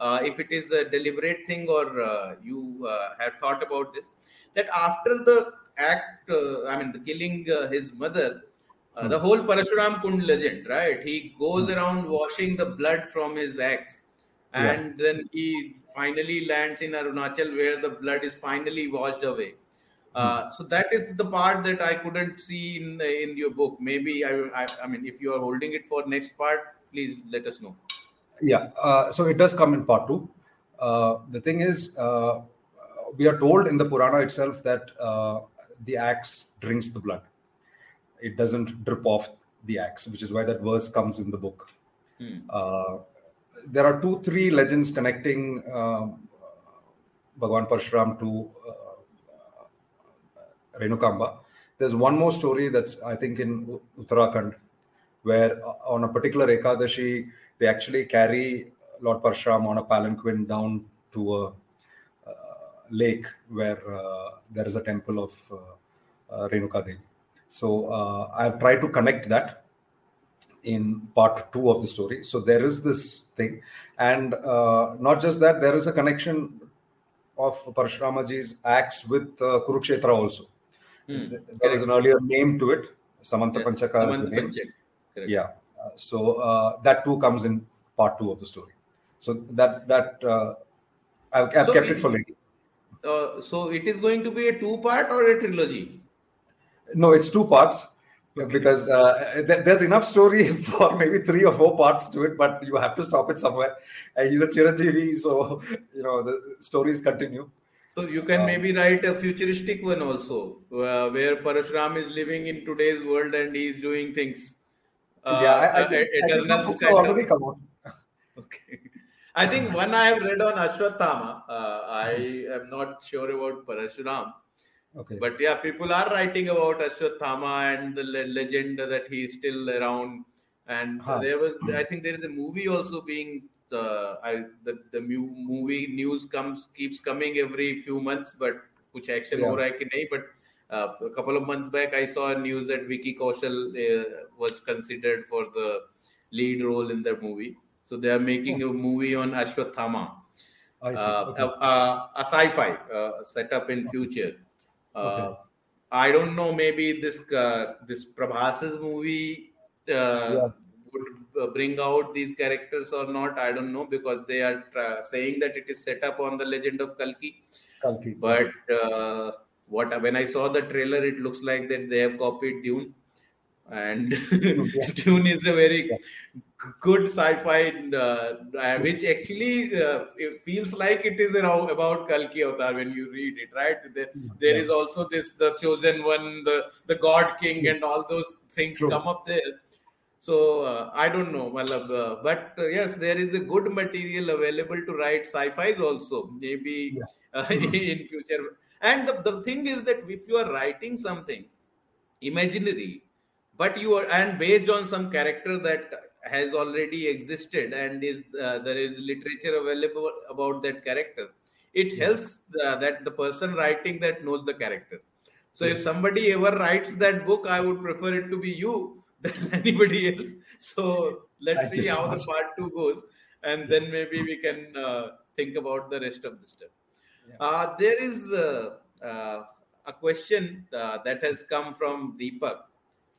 if it is a deliberate thing or uh, you uh, have thought about this that after the act uh, i mean the killing his mother mm. the whole parashuram kund legend right he goes mm. around washing the blood from his axe and yeah. then he finally lands in arunachal where the blood is finally washed away uh, so that is the part that I couldn't see in in your book. Maybe I, I, I mean, if you are holding it for next part, please let us know. Yeah, uh, so it does come in part two. Uh, the thing is, uh, we are told in the Purana itself that uh, the axe drinks the blood. It doesn't drip off the axe, which is why that verse comes in the book. Hmm. there are two, three legends connecting Bhagwan Parshuram to Renukamba. There's one more story that's I think in Uttarakhand, where uh, on a particular Ekadashi they actually carry Lord Parshuram on a palanquin down to a uh, lake where uh, there is a temple of uh, uh Renuka Devi. So uh, I've tried to connect that in part two of the story. So there is this thing, and not just that, there is a connection of Parshuramaji's acts with Kurukshetra also. There is an earlier name to it. Samanta yeah. Panchaka Samanta is the name. Panchak. Yeah. Uh, so uh, that too comes in part two of the story. So that that uh, I've, I've so kept it, it for later. Uh, so it is going to be a two-part or a trilogy? No, it's two parts because uh, th- there's enough story for maybe three or four parts to it, but you have to stop it somewhere. And he's a Chiranjeevi, so you know the stories continue. So you can um, maybe write a futuristic one also, uh, where Parashuram is living in today's world and he is doing things. Uh, yeah, I, I think, I think some books already come out. okay. I think one I have read on Ashwatthama. Uh, I am not sure about Parashuram. Okay. But yeah, people are writing about Ashwatthama and the le- legend that he is still around. And huh. there was, I think, there is a movie also being uh, I, the the movie news comes keeps coming every few months, but कुछ action yeah. हो रहा है कि नहीं but uh, a couple of months back, I saw a news that Vicky Kaushal uh, was considered for the lead role in the movie. So they are making oh. a movie on Ashwathama, uh, okay. a, a, a, sci-fi uh, setup in future. Uh, okay. I don't know. Maybe this uh, this Prabhas's movie yeah. would bring out these characters or not. I don't know because they are tra- saying that it is set up on the Legend of Kalki. Kalki. But what when I saw the trailer, it looks like that they have copied Dune, and Dune is a very good sci-fi, uh, which actually uh, feels like it is around, about Kalki Avatar when you read it, right? There, there is also this the chosen one, the the God King, and all those things True. come up there. So uh, I don't know, uh, but uh, yes, there is a good material available to write sci-fis also. Maybe yeah. Uh, in future and the, the thing is that if you are writing something imaginary but you are and based on some character that has already existed and is uh, there is literature available about that character it helps the, that the person writing that knows the character so yes. if somebody ever writes that book i would prefer it to be you than anybody else so let's Thank see how the part two goes and then maybe we can uh, think about the rest of the stuff uh, there is uh, uh, a question that has come from Deepak,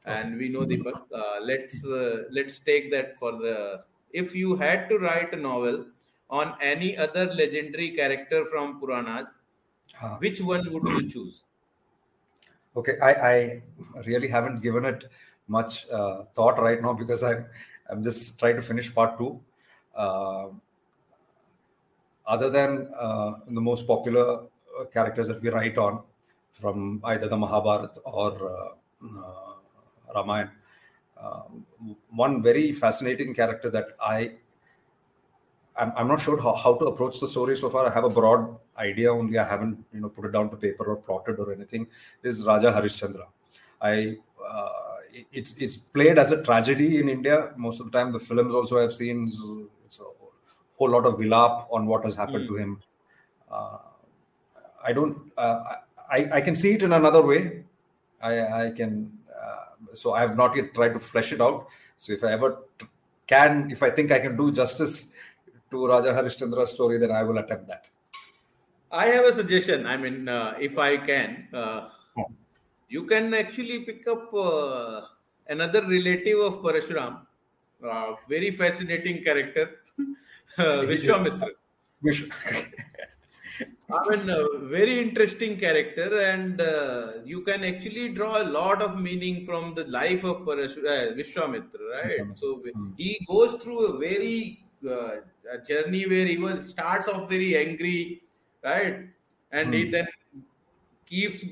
and we know Deepak. let's let's take that for the. If you had to write a novel on any other legendary character from Puranas, huh. which one would you choose? Okay, I, I really haven't given it much uh, thought right now because I'm I'm just trying to finish part two. Uh, other than uh, the most popular uh, characters that we write on from either the Mahabharata or uh, Ramayana, one very fascinating character that I I'm, I'm not sure how, how to approach the story so far. I have a broad idea only. I haven't, you know, put it down to paper or plotted or anything. Is Raja Harishchandra. I uh, it's it's played as a tragedy in India most of the time. The films also I've seen it's a whole lot of vilap on what has happened mm. to him. Uh, I don't. Uh, I I can see it in another way. I I can. Uh, so I have not yet tried to flesh it out. So if I ever can, if I think I can do justice to Raja Harishchandra's story, then I will attempt that. I have a suggestion. I mean, uh, if I can, uh. You can actually pick up uh, another relative of Parashuram. Uh, very fascinating character Vishwamitra. Vish- I mean, a very interesting character, and uh, you can actually draw a lot of meaning from the life of Parashu- uh, Vishwamitra, right? Mm-hmm. So mm-hmm. he goes through a very uh, a journey where he was starts off very angry, right? And mm-hmm. he then keeps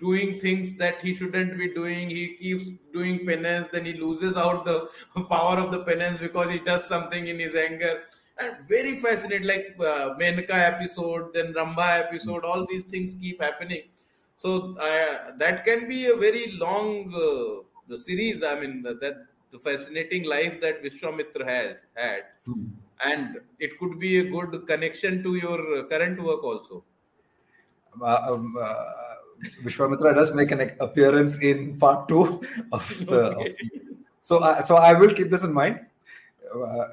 doing things that he shouldn't be doing. He keeps doing penance, then he loses out the power of the penance because he does something in his anger. And very fascinating like uh, Menka episode then Rambha episode all these things keep happening. So uh, that can be a very long uh, series. I mean that the fascinating life that Vishwamitra has had. Hmm. and it could be a good connection to your current work also. Uh, um, uh, Vishwamitra does make an appearance in part two of the. Okay. Of, so, uh, so I will keep this in mind. Uh,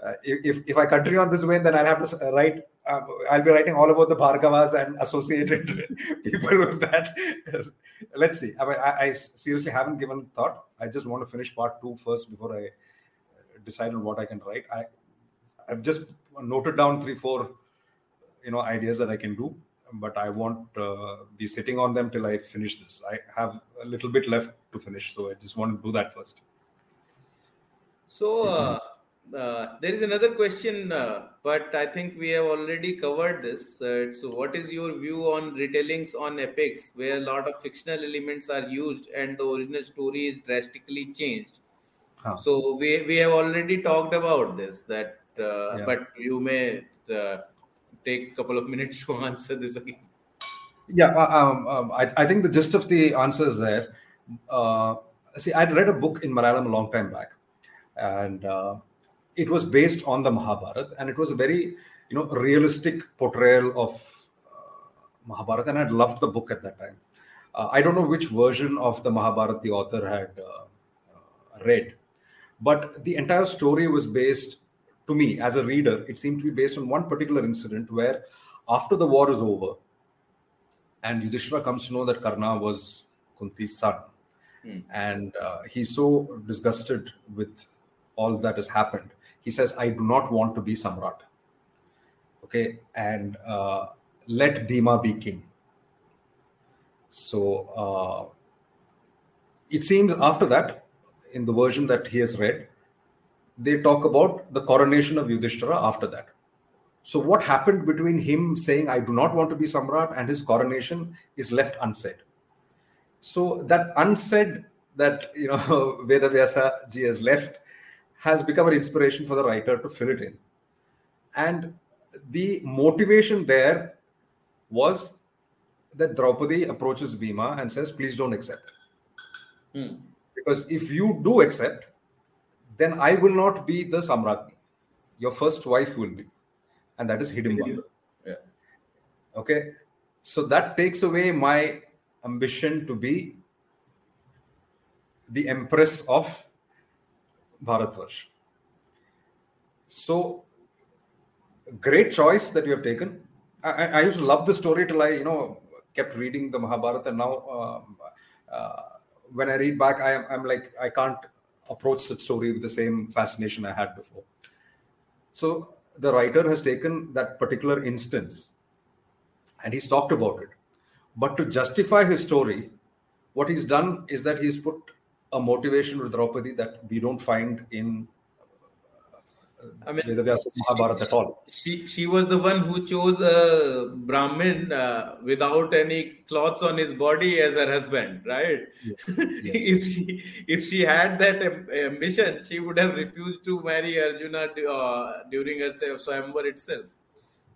uh, if if I continue on this way, then I'll have to write. Uh, I'll be writing all about the Bhargavas and associated people with that. Let's see. I mean, I, I, seriously haven't given thought. I just want to finish part two first before I decide on what I can write. I I've just noted down three, four, you know, ideas that I can do, but I won't uh, be sitting on them till I finish this. I have a little bit left to finish, so I just want to do that first. So. Uh uh, there is another question, uh, but I think we have already covered this. Uh, so, what is your view on retellings on epics, where a lot of fictional elements are used and the original story is drastically changed? Huh. So, we we have already talked about this. That, uh, yeah. but you may uh, take a couple of minutes to answer this again. Yeah, um, um, I, I, think the gist of the answer is there. see, I'd read a book in Malayalam a long time back, and it was based on the Mahabharata, and it was a very you know realistic portrayal of uh, Mahabharata, and I loved the book at that time. Uh, I don't know which version of the Mahabharata the author had uh, uh, read, but the entire story was based, to me as a reader, it seemed to be based on one particular incident where, after the war is over, and Yudhishthira comes to know that Karna was Kunti's son, Hmm. and uh, he's so disgusted with all that has happened. He says, "I do not want to be Samrat." Okay, and uh, let Bhima be king. So uh, it seems after that, in the version that he has read, they talk about the coronation of Yudhishthira after that. So what happened between him saying I do not want to be Samrat and his coronation is left unsaid. So that unsaid that you know Veda Vyasa ji has left has become an inspiration for the writer to fill it in. And the motivation there was that Draupadi approaches Bhima and says, please don't accept. Hmm. Because if you do accept, then I will not be the Samratni. Your first wife will be. And that is Hidimba. Yeah. Okay. So that takes away my ambition to be the empress of Bharatvarsh. So great choice that you have taken. I, I- I used to love the story till I, you know, kept reading the Mahabharata. And now, um, uh, when I read back, I am I'm like I can't approach the story with the same fascination I had before. So the writer has taken that particular instance, and he's talked about it. But to justify his story, what he's done is that he's put a motivation with Draupadi that we don't find in Vedavyasa Mahabharata at all. she she was the one who chose a Brahmin uh, without any cloths on his body as her husband, right? if she if she had that ambition, she would have refused to marry Arjuna uh, during her Swayamvar itself.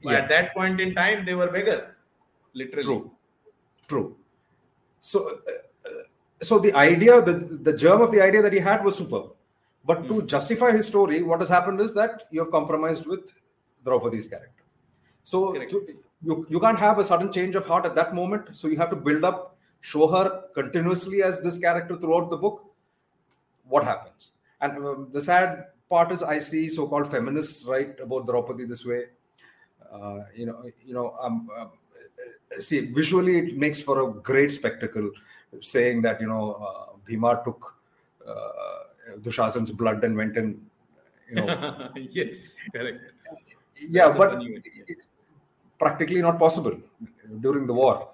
Yeah. At that point in time, they were beggars, literally. True, true. So, uh, uh, so the idea, the the germ of the idea that he had was superb, but to Hmm. justify his story, what has happened is that you have compromised with Draupadi's character. So to- you you can't have a sudden change of heart at that moment. So you have to build up, show her continuously as this character throughout the book. What happens? And um, the sad part is, I see so-called feminists write about Draupadi this way. Uh, you know, you know, um, um, see visually it makes for a great spectacle saying that you know uh, bhima took uh, dushasan's blood and went and you know yes, correct. yeah That's but funny one, yeah. it's practically not possible during the war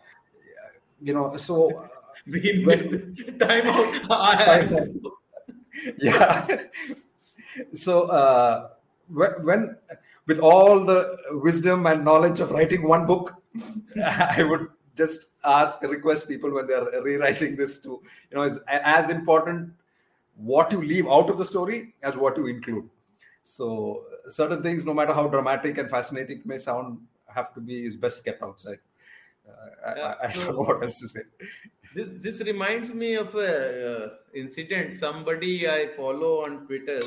you know so uh, Being When- time out. Time out. yeah so uh, when, when with all the wisdom and knowledge of writing one book i would just ask request people when they're rewriting this to you know it's as important what you leave out of the story as what you include so certain things no matter how dramatic and fascinating it may sound have to be is best kept outside uh, I, Yeah, I, I don't know what else to say This this reminds me of a uh, incident. Somebody I follow on Twitter.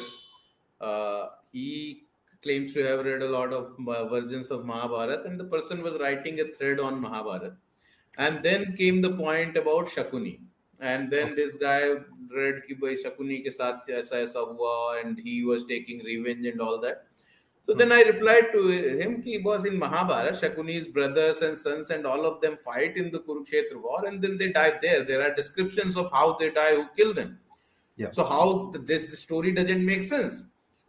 Uh, he claims to have read a lot of uh, versions of Mahabharata, and the person was writing a thread on Mahabharata. And then came the point about Shakuni. And then this guy read कि भाई शकुनी के साथ ऐसा ऐसा हुआ and he was taking revenge and all that. So then I replied to him कि was in Mahabharata, Shakuni's brothers and sons and all of them fight in the Kurukshetra war and then they die there. There are descriptions of how they die, who killed them. Yeah. So how th- this story doesn't make sense.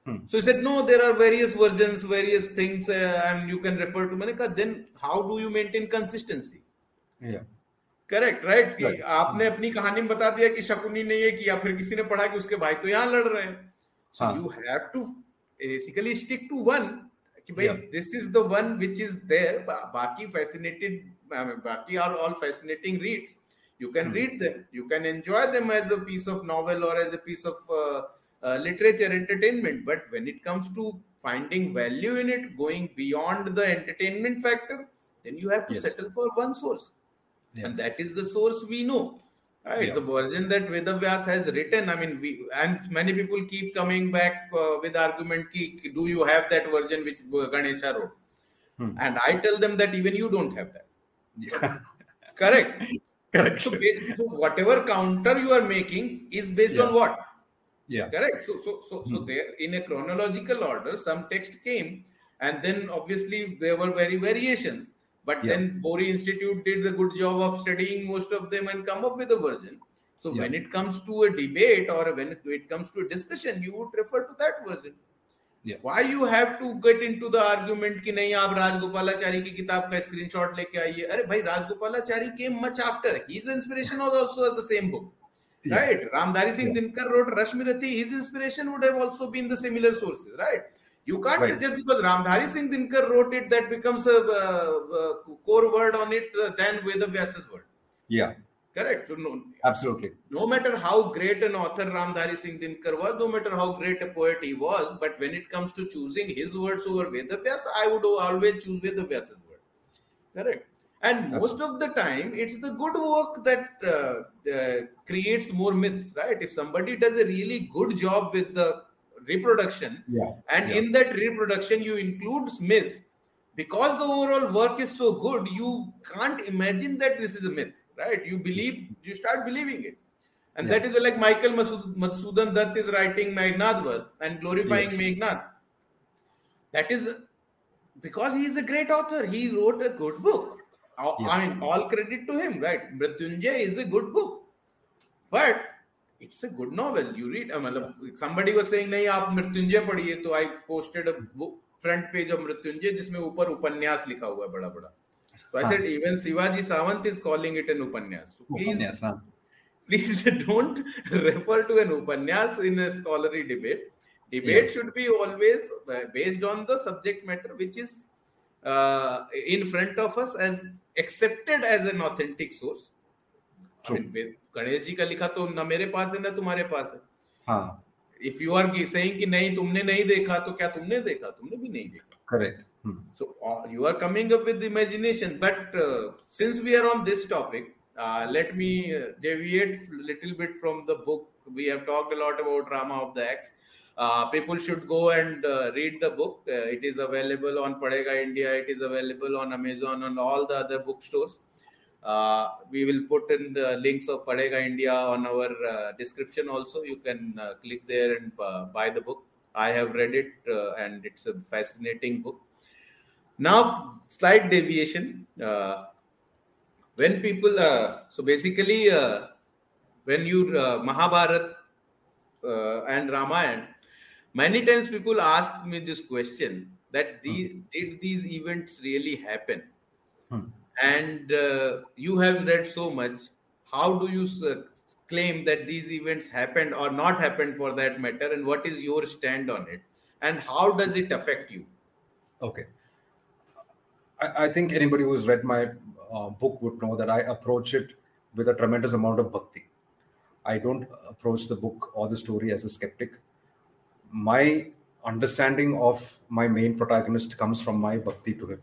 Hmm. So he said, no, there are various versions, various things, uh, and you can refer to Manika. Then how do you maintain consistency? yeah Correct right कि आपने hmm. अपनी कहानी में बता दिया कि शकुनी ने ये किया फिर किसी ने पढ़ा कि उसके भाई तो यहाँ लड़ रहे हैं। सो यू हाँ। बाकी फैसिनेटेड बाकी are all fascinating reads you can read them you can enjoy them as a piece of novel or as a piece of literature entertainment but when it comes to finding value in it going beyond the entertainment factor then you have to settle for one source Yeah. and that is the source we know right Yeah. the version that vedavyas has written i mean we and many people keep coming back uh, with argument ki, do you have that version which ganesha wrote Hmm. and i tell them that even you don't have that yeah correct Correct. So, so whatever counter you are making is based Yeah. on what? Yeah. Correct. So, so, so, so Hmm. there in a chronological order, some text came, and then obviously there were very variations. But yeah. then BORI Institute did the good job of studying most of them and come up with a version. So yeah. when it comes to a debate or when it comes to a discussion, you would refer to that version. Yeah. Why you have to get into the argument कि नहीं आप राजगोपालाचारी की किताब का screenshot लेके आइए अरे भाई Rajagopalachari much after. His inspiration was also the same book. Book right ramdhari singh yeah. dinkar wrote rashmirathi his inspiration would have also been the similar sources right you can't say Right. just because ramdhari singh dinkar wrote it that becomes a uh, uh, core word on it uh, than vedavyasa's word Yeah. correct so no, Absolutely. no matter how great an author Ramdhari Singh Dinkar was, no matter how great a poet he was, but when it comes to choosing his words over Vedavyasa, I would always choose Vedavyasa's word. Correct. And most of the time, it's the good work that uh, uh, creates more myths, right? If somebody does a really good job with the reproduction, Yeah. and Yeah. in that reproduction you include myths, because the overall work is so good, you can't imagine that this is a myth, right? You believe, you start believing it. And Yeah. that is like Michael Masud- Madhusudan Dutt is writing Meghnadvad and glorifying Yes. Meghnad. That is because he is a great author. He wrote a good book. I mean, all credit to him, right? Mrityunjay is a good book. But it's a good novel you read मतलब somebody was saying नहीं आप मृत्युंजय पढ़िए. तो I posted a front page of Mrityunjay जिसमें ऊपर उपन्यास लिखा हुआ है बड़ा बड़ा so I said even Shivaji Sawant is calling it an upanyas. Please please don't refer to an upanyas in a scholarly debate debate should be always based on the subject matter which is in front of as as accepted as an authentic source Ganesh ji का लिखा तो न मेरे पास है ना तुम्हारे पास है। If you are saying कि नहीं तुमने नहीं देखा तो क्या तुमने देखा? तुमने भी नहीं देखा। Correct so you are coming up with imagination but since we are on this topic let me deviate little bit from the book we have talked a about drama of the x people should go and read the book it is available on पड़ेगा India it is available on Amazon on all the other book stores Uh, we will put in the links of Padega India on our uh, description also. You can uh, click there and uh, buy the book. I have read it uh, and it's a fascinating book. Now, slight deviation. Uh, when people, uh, so basically, uh, when you uh, Mahabharat uh, and Ramayana, many times people ask me this question that the, did these events really happen? Hmm. And uh, you have read so much. How do you claim that these events happened or not happened for that matter? And what is your stand on it? And how does it affect you? Okay. I, I think anybody who's read my uh, book would know that I approach it with a tremendous amount of bhakti. I don't approach the book or the story as a skeptic. My understanding of my main protagonist comes from my bhakti to him.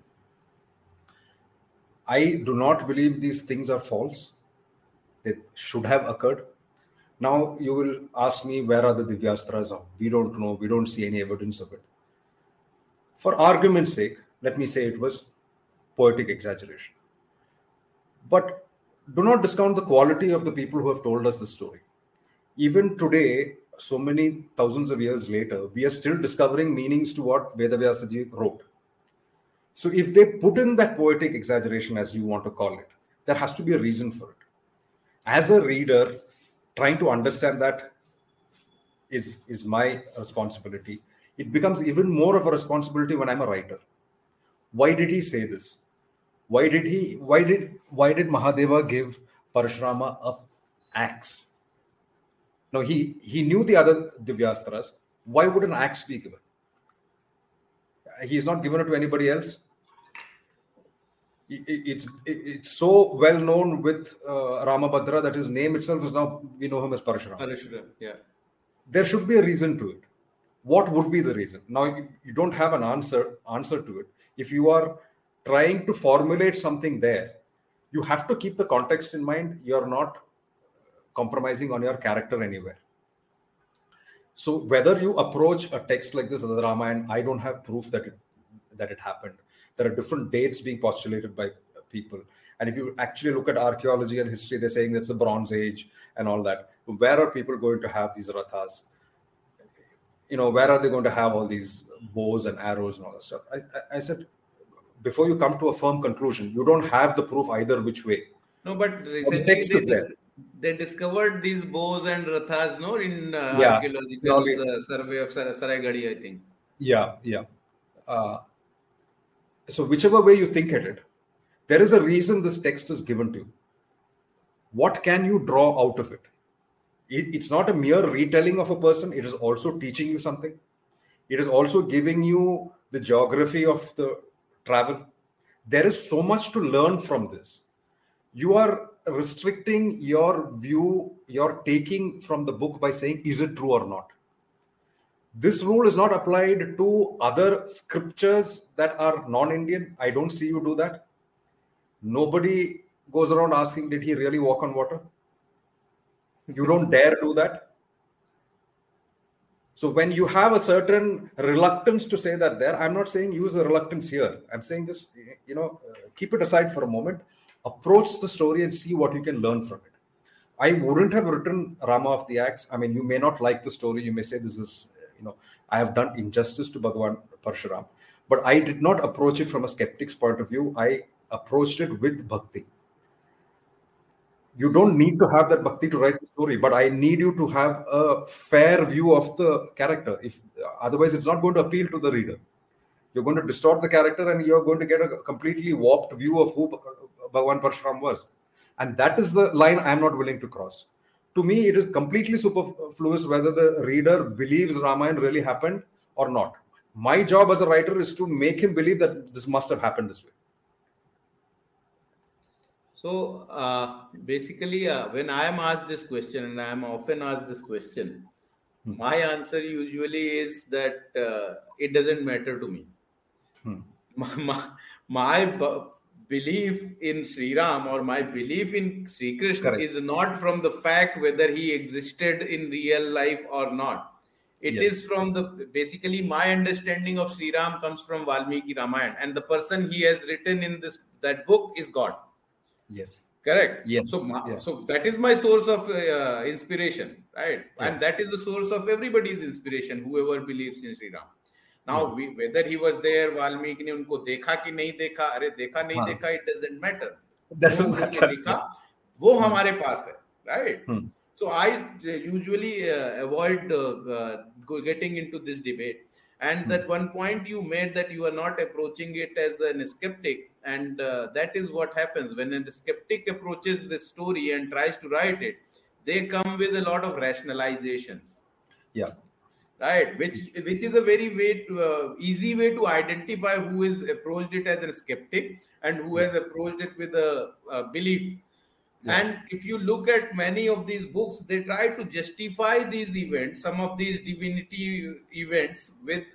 I do not believe these things are false. They should have occurred. Now you will ask me where are the Divyastras? We don't know. We don't see any evidence of it. For argument's sake, let me say it was poetic exaggeration. But do not discount the quality of the people who have told us the story. Even today, so many thousands of years later, we are still discovering meanings to what Vedavyasaji wrote. So if they put in that poetic exaggeration, as you want to call it, there has to be a reason for it. As a reader, trying to understand that is, is my responsibility. It becomes even more of a responsibility when I'm a writer. Why did he say this? Why did he why did why did Mahadeva give Parashurama a axe? No, he he knew the other Divyastras. Why would an axe be given? He's not given it to anybody else. It- it- It's it's so well known with uh, Ramabhadra that his name itself is now we know him as Parashurama Parashura, yeah. there should be a reason to it. What would be the reason? Now you, you don't have an answer answer to it. If you are trying to formulate something there you have to keep the context in mind. You're not compromising on your character anywhere. So whether you approach a text like this the ramayana i don't have proof that it that it happened there are different dates being postulated by people And if you actually look at archaeology and history, they're saying that's the Bronze Age and all that. Where are people going to have these rathas? You know, where are they going to have all these bows and arrows and all that stuff? I, I, I said, before you come to a firm conclusion, you don't have the proof either which way. No, but recently the text they, is there. they discovered these bows and rathas, no, in uh, Yeah. archaeological uh, survey of Sar- Saraigadi, I think. Yeah, yeah. Uh, so whichever way you think at it, there is a reason this text is given to you. What can you draw out of it? it? It's not a mere retelling of a person, it is also teaching you something. It is also giving you the geography of the travel. There is so much to learn from this. You are restricting your view, your taking from the book by saying, is it true or not? This rule is not applied to other scriptures that are non-indian. I don't see you do that. Nobody goes around asking did he really walk on water? You don't dare do that. So when you have a certain reluctance to say that there i'm not saying use the reluctance here. I'm saying just you know keep it aside for a moment. Approach the story and see what you can learn from it. I wouldn't have written rama of the axe i mean you may not like the story. You may say this is you know i have done injustice to bhagavan parshuram but i did not approach it from a skeptic's point of view. I approached it with bhakti. You don't need to have that bhakti to write the story but i need you to have a fair view of the character. If otherwise it's not going to appeal to the reader. You're going to distort the character and you're going to get a completely warped view of who bhagavan parshuram was. And that is the line i'm not willing to cross to me it is completely superfluous whether the reader believes ramayana really happened or not my job as a writer is to make him believe that this must have happened this way So uh, basically, uh, when I am asked this question, and I am often asked this question, Hmm. my answer usually is that uh, it doesn't matter to me. Hmm. My, my, my belief in Sri Ram or my belief in Sri Krishna Correct. is not from the fact whether he existed in real life or not. It is Yes. from the basically my understanding of Sri Ram comes from Valmiki Ramayana, and the person he has written in this that book is God yes correct Yes. so ma- Yeah. so that is my source of uh, inspiration right Yeah. and that is the source of everybody's inspiration whoever believes in Sri Ram now we, whether he was there Valmiki ने उनको देखा कि नहीं देखा अरे देखा नहीं हाँ. देखा it doesn't matter doesn't जो उन्होंने matter लिखा वो हमारे पास है right Hmm. so i usually uh, avoid uh, uh, go- getting into this debate and Hmm. that one point you made that you are not approaching it as an skeptic and uh, that is what happens when a skeptic approaches the story and tries to write it they come with a lot of rationalizations yeah right which which is a very way to uh, easy way to identify who is approached it as a skeptic and who has approached it with a, a belief. Yeah. and if you look at many of these books they try to justify these events some of these divinity events with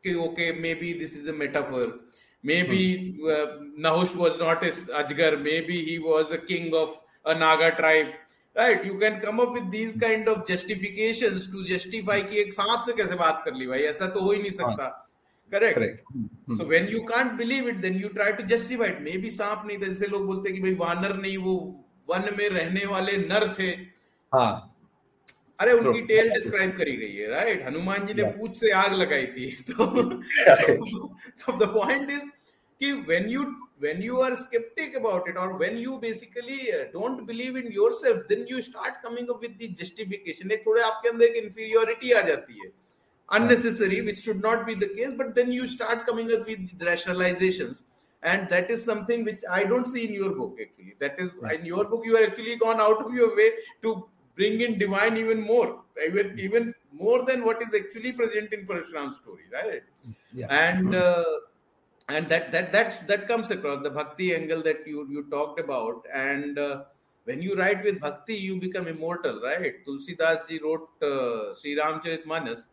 okay, okay maybe this is a metaphor. Maybe uh, nahush was not a ajgar. Maybe he was a king of a naga tribe right you can come up with these kind of justifications to justify कि एक सांप से कैसे बात कर ली भाई ऐसा तो हो ही नहीं सकता। Correct so when you can't believe it then you try to justify it may be सांप नहीं तो था जैसे लोग बोलते हैं कि भाई वानर नहीं वो वन में रहने वाले नर थे। हाँ। अरे उनकी टेल डिस्क्राइब करी गई है राइट हनुमान जी ने पूछ से आग लगाई थी। तो द पॉइंट इज़ कि when you when you are skeptic about it or when you basically uh, don't believe in yourself then you start coming up with the justification एक थोड़े आपके अंदर एक inferiority आ जाती है unnecessary which should not be the case but then you start coming up with rationalizations and that is something which i don't see in your book actually that is in your book you are actually gone out of your way to bring in divine even more even even more than what is actually present in Parshuram's story right yeah and uh, and that that that's that comes across the bhakti angle that you you talked about. And uh, when you write with bhakti you become immortal right? Tulsidas ji wrote uh, sri ramcharitmanas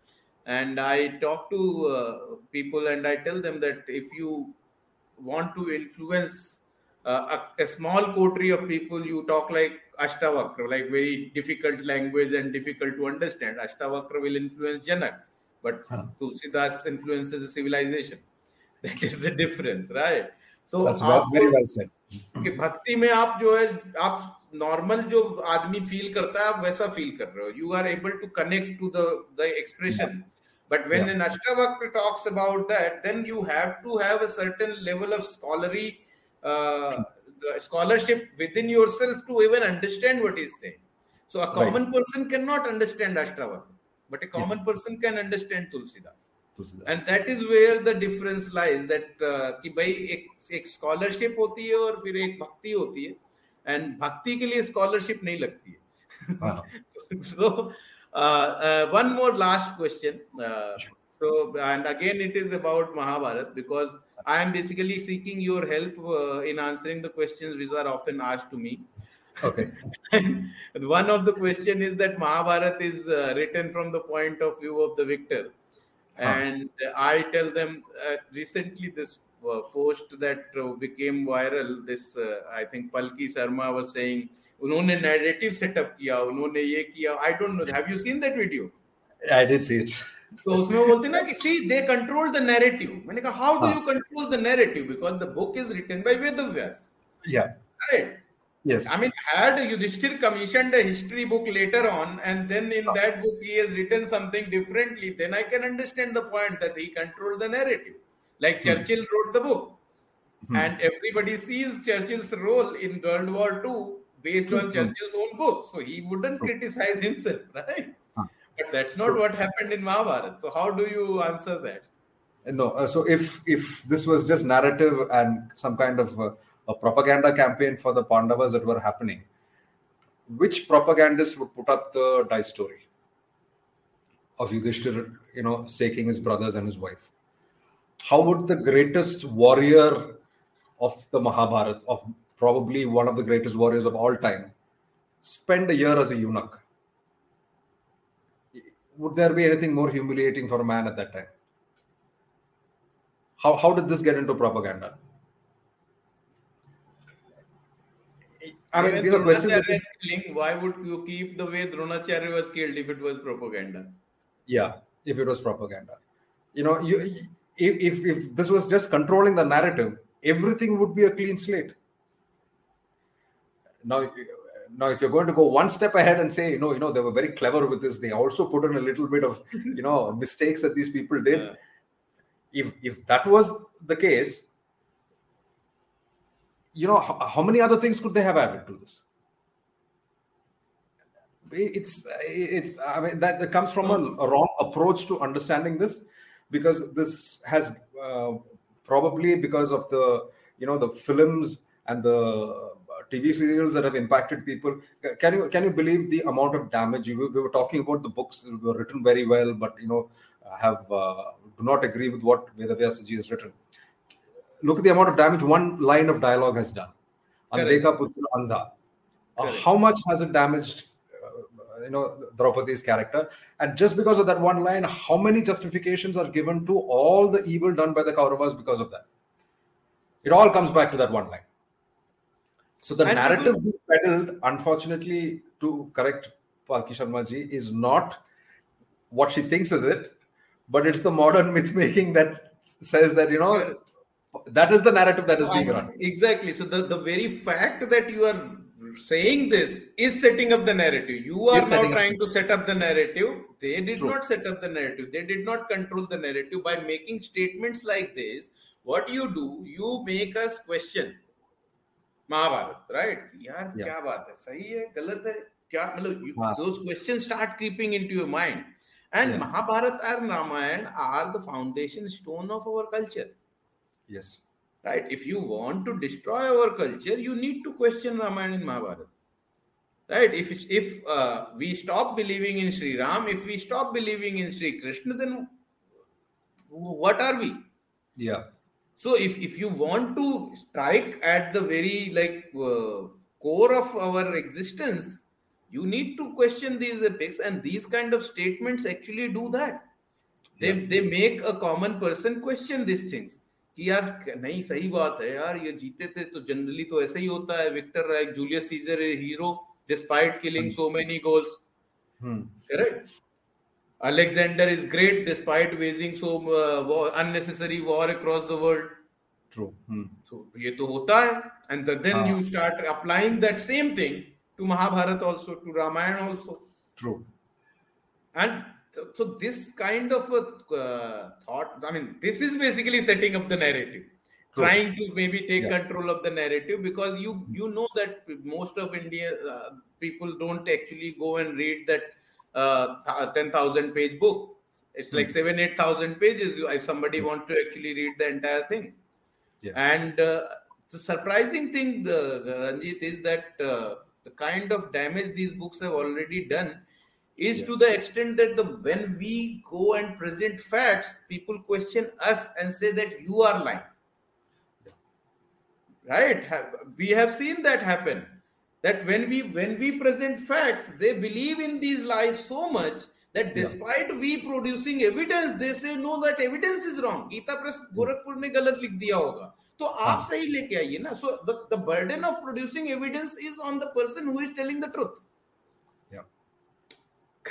and i talk to uh, people and i tell them that if you want to influence uh, a, a small coterie of people you talk like ashtavakra like very difficult language and difficult to understand. Ashtavakra will influence janak but Huh. tulsidas influences the civilization that is the difference right so that's how- well, very well said कि भक्ति में आप जो है आप normal जो आदमी feel करता है आप वैसा फील कर रहे हो you are able to connect to the the expression but when yeah. an ashtavakra talks about that then you have to have a certain level of scholarly uh, scholarship within yourself to even understand what he's saying so a common right. person cannot understand ashtavakra but a common yeah. person can understand tulsidas and that is where the difference lies that कि भाई एक एक scholarship होती है और फिर एक भक्ति होती है एंड भक्ति के लिए स्कॉलरशिप नहीं लगती है so one more last question so and again it is about mahabharat because i am basically seeking your help uh, in answering the questions which are often asked to me okay and one of the question is that mahabharat is uh, written from the point of view of the victor and I tell them uh, recently this uh, post that uh, became viral. This uh, I think Palki Sharma was saying उन्होंने narrative setup किया उन्होंने ये किया I don't know have you seen that video I did see it तो उसमें वो बोलते ना कि see they control the narrative मैंने कहा how do you control the narrative because the book is written by Vedvyas या right Yes. I mean, had Yudhishthir commissioned a history book later on, and then in that book he has written something differently, then I can understand the point that he controlled the narrative. Like hmm. Churchill wrote the book, hmm. and everybody sees Churchill's role in World War II based on hmm. Churchill's own book. So he wouldn't criticize himself, right? But that's not so, what happened in Mahabharata. So how do you answer that? No. Uh, so if if this was just narrative and some kind of uh, a propaganda campaign for the Pandavas that were happening, which propagandist would put up the die story of Yudhishthir, you know, staking his brothers and his wife? How would the greatest warrior of the Mahabharata, of probably one of the greatest warriors of all time, spend a year as a eunuch? Would there be anything more humiliating for a man at that time? How, how did this get into propaganda? I mean, these are questions. Killing, why would you keep the way Dronacharya was killed if it was propaganda? Yeah, if it was propaganda. You know, you, if, if, if this was just controlling the narrative, everything would be a clean slate. Now, now if you're going to go one step ahead and say, you know, you know, they were very clever with this, they also put in a little bit of, you know, mistakes that these people did. Yeah. If if that was the case, you know, how, how, many other things could they have added to this? It's it's I mean that, that comes from a, a wrong approach to understanding this because this has uh, probably because of the you know the films and the TV serials that have impacted people. Can you can you believe the amount of damage? We, we were talking about the books were written very well, but you know have uh, do not agree with what Vedavyasa ji has written look at the amount of damage one line of dialogue has done. Andeka Putra Andha. Uh, how much has it damaged, uh, you know, Draupadi's character? And just because of that one line, how many justifications are given to all the evil done by the Kauravas because of that? It all comes back to that one line. So the and narrative being peddled, unfortunately, to correct Palki Sharma ji, is not what she thinks is it, but it's the modern myth making that says that you know that is the narrative that is being run exactly so the, the very fact that you are saying this is setting up the narrative you are now trying to set up the narrative they did True. not set up the narrative they did not control the narrative by making statements like this what you do you make us question Mahabharat right यार yeah. क्या बात है सही है गलत है क्या मतलब those questions start creeping into your mind and yeah. mahabharat and ramayana are the foundation stone of our culture Yes. Right. If you want to destroy our culture, you need to question Ramayana and Mahabharata. Right. If if uh, we stop believing in Sri Ram, if we stop believing in Sri Krishna, then what are we? Yeah. So if if you want to strike at the very like uh, core of our existence, you need to question these epics, and these kind of statements actually do that. They yeah. they make a common person question these things. कि यार नहीं सही बात है यार ये जीते थे तो जनरली तो ऐसे ही होता है विक्टर राय Julius Caesar hero despite killing हाँ सो मेनी गोल्स। हाँ। Correct. Alexander is great despite waging so unnecessary war across the world. True so ये तो होता है and then you start applying that same thing to Mahabharat also to Ramayan also true and So, so this kind of a uh, thought, I mean, this is basically setting up the narrative, True. trying to maybe take Yeah. control of the narrative because you you know that most of India uh, people don't actually go and read that uh, ten thousand page book. It's like Hmm. seven eight thousand pages. If somebody wants to actually read the entire thing, Yeah. and uh, the surprising thing, the, Ranjith, is that uh, the kind of damage these books have already done is Yeah. to the extent that the when we go and present facts, people question us and say that you are lying. Right? Have- We have seen that happen. That when we when we present facts, they believe in these lies so much that Yeah. despite we producing evidence, they say no, that evidence is wrong. Gita press Gorakhpur ने गलत लिख दिया होगा. तो आप हाँ. सही लेके आइए ना. So the, the burden of producing evidence is on the person who is telling the truth. Yeah. Correct.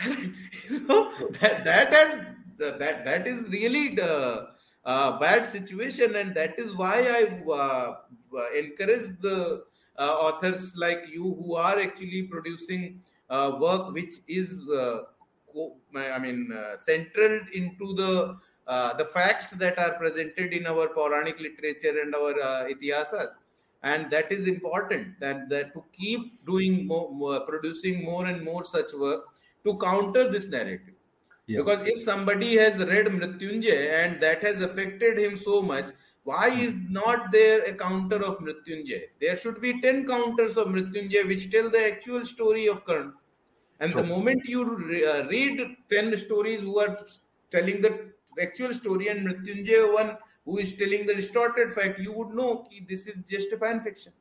So that that has that that is really the uh, bad situation, and that is why I uh, uh, encourage the uh, authors like you who are actually producing uh, work which is, uh, I mean, central into the the facts that are presented in our Puranic literature and our uh, itihasas. And that is important. That, that to keep doing more, more, producing more and more such work to counter this narrative. Yeah. Because if somebody has read Mrityunjay and that has affected him so much, why is not there a counter of Mrityunjay? There should be 10 counters of Mrityunjay which tell the actual story of Karn. And the moment you re- uh, read 10 stories who are telling the actual story and Mrityunjay one who is telling the distorted fact, you would know this is just a fan fiction.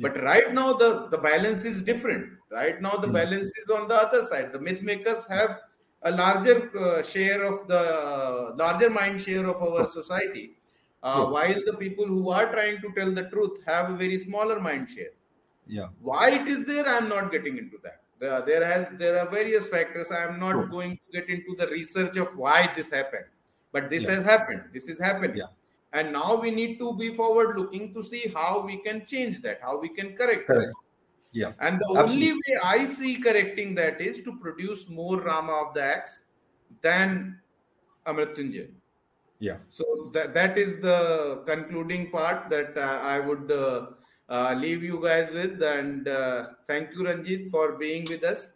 But right now the, the balance is different. Right now the Hmm. balance is on the other side. The myth makers have a larger uh, share of the uh, larger mind share of our society, uh, while the people who are trying to tell the truth have a very smaller mind share. Yeah. Why it is there, I am not getting into that. There, there has there are various factors. I am not going to get into the research of why this happened, but this has happened. This is happening. And now we need to be forward looking to see how we can change that, how we can correct that. Correct. Yeah. And the Absolutely. only way I see correcting that is to produce more Rama of the Axe than Amrityunjay. Yeah. So that, that is the concluding part that uh, I would uh, uh, leave you guys with. And uh, thank you, Ranjith, for being with us.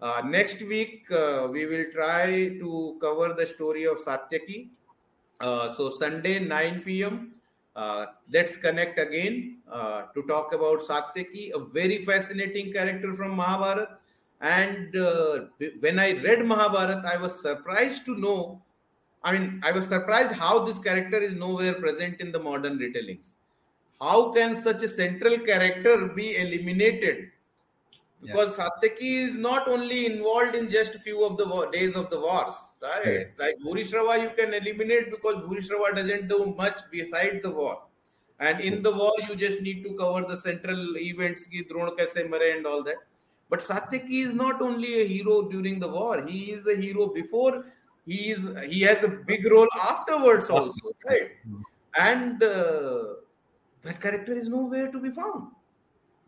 Uh, next week, uh, we will try to cover the story of Satyaki. Uh, so, Sunday, 9 p.m. Uh, let's connect again uh, to talk about Satyaki, a very fascinating character from Mahabharata. And uh, when I read Mahabharata, I was surprised to know. I mean, I was surprised how this character is nowhere present in the modern retellings. How can such a central character be eliminated? Because Satyaki is not only involved in just a few of the war, days of the wars, right? Correct. Like Bhurishrava, you can eliminate because Bhurishrava doesn't do much beside the war. And in the war, you just need to cover the central events, ki Drona kaise mare and all that. But Satyaki is not only a hero during the war; he is a hero before. He is he has a big role afterwards also, right? And uh, that character is nowhere to be found.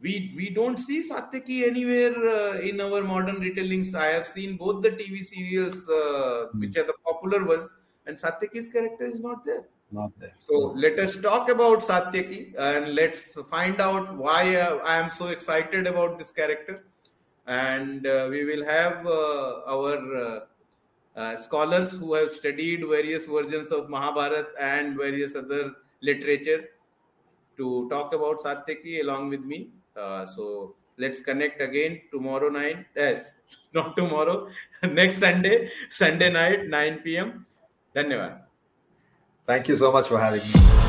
We we don't see Satyaki anywhere uh, in our modern retellings. I have seen both the TV serials, uh, which are the popular ones, and Satyaki's character is not there. Not there. So let us talk about Satyaki and let's find out why uh, I am so excited about this character. And uh, we will have uh, our uh, uh, scholars who have studied various versions of Mahabharata and various other literature to talk about Satyaki along with me. Uh, so let's connect again tomorrow night. Yes, not tomorrow, next Sunday, Sunday night, 9 p.m. Thank you so much for having me.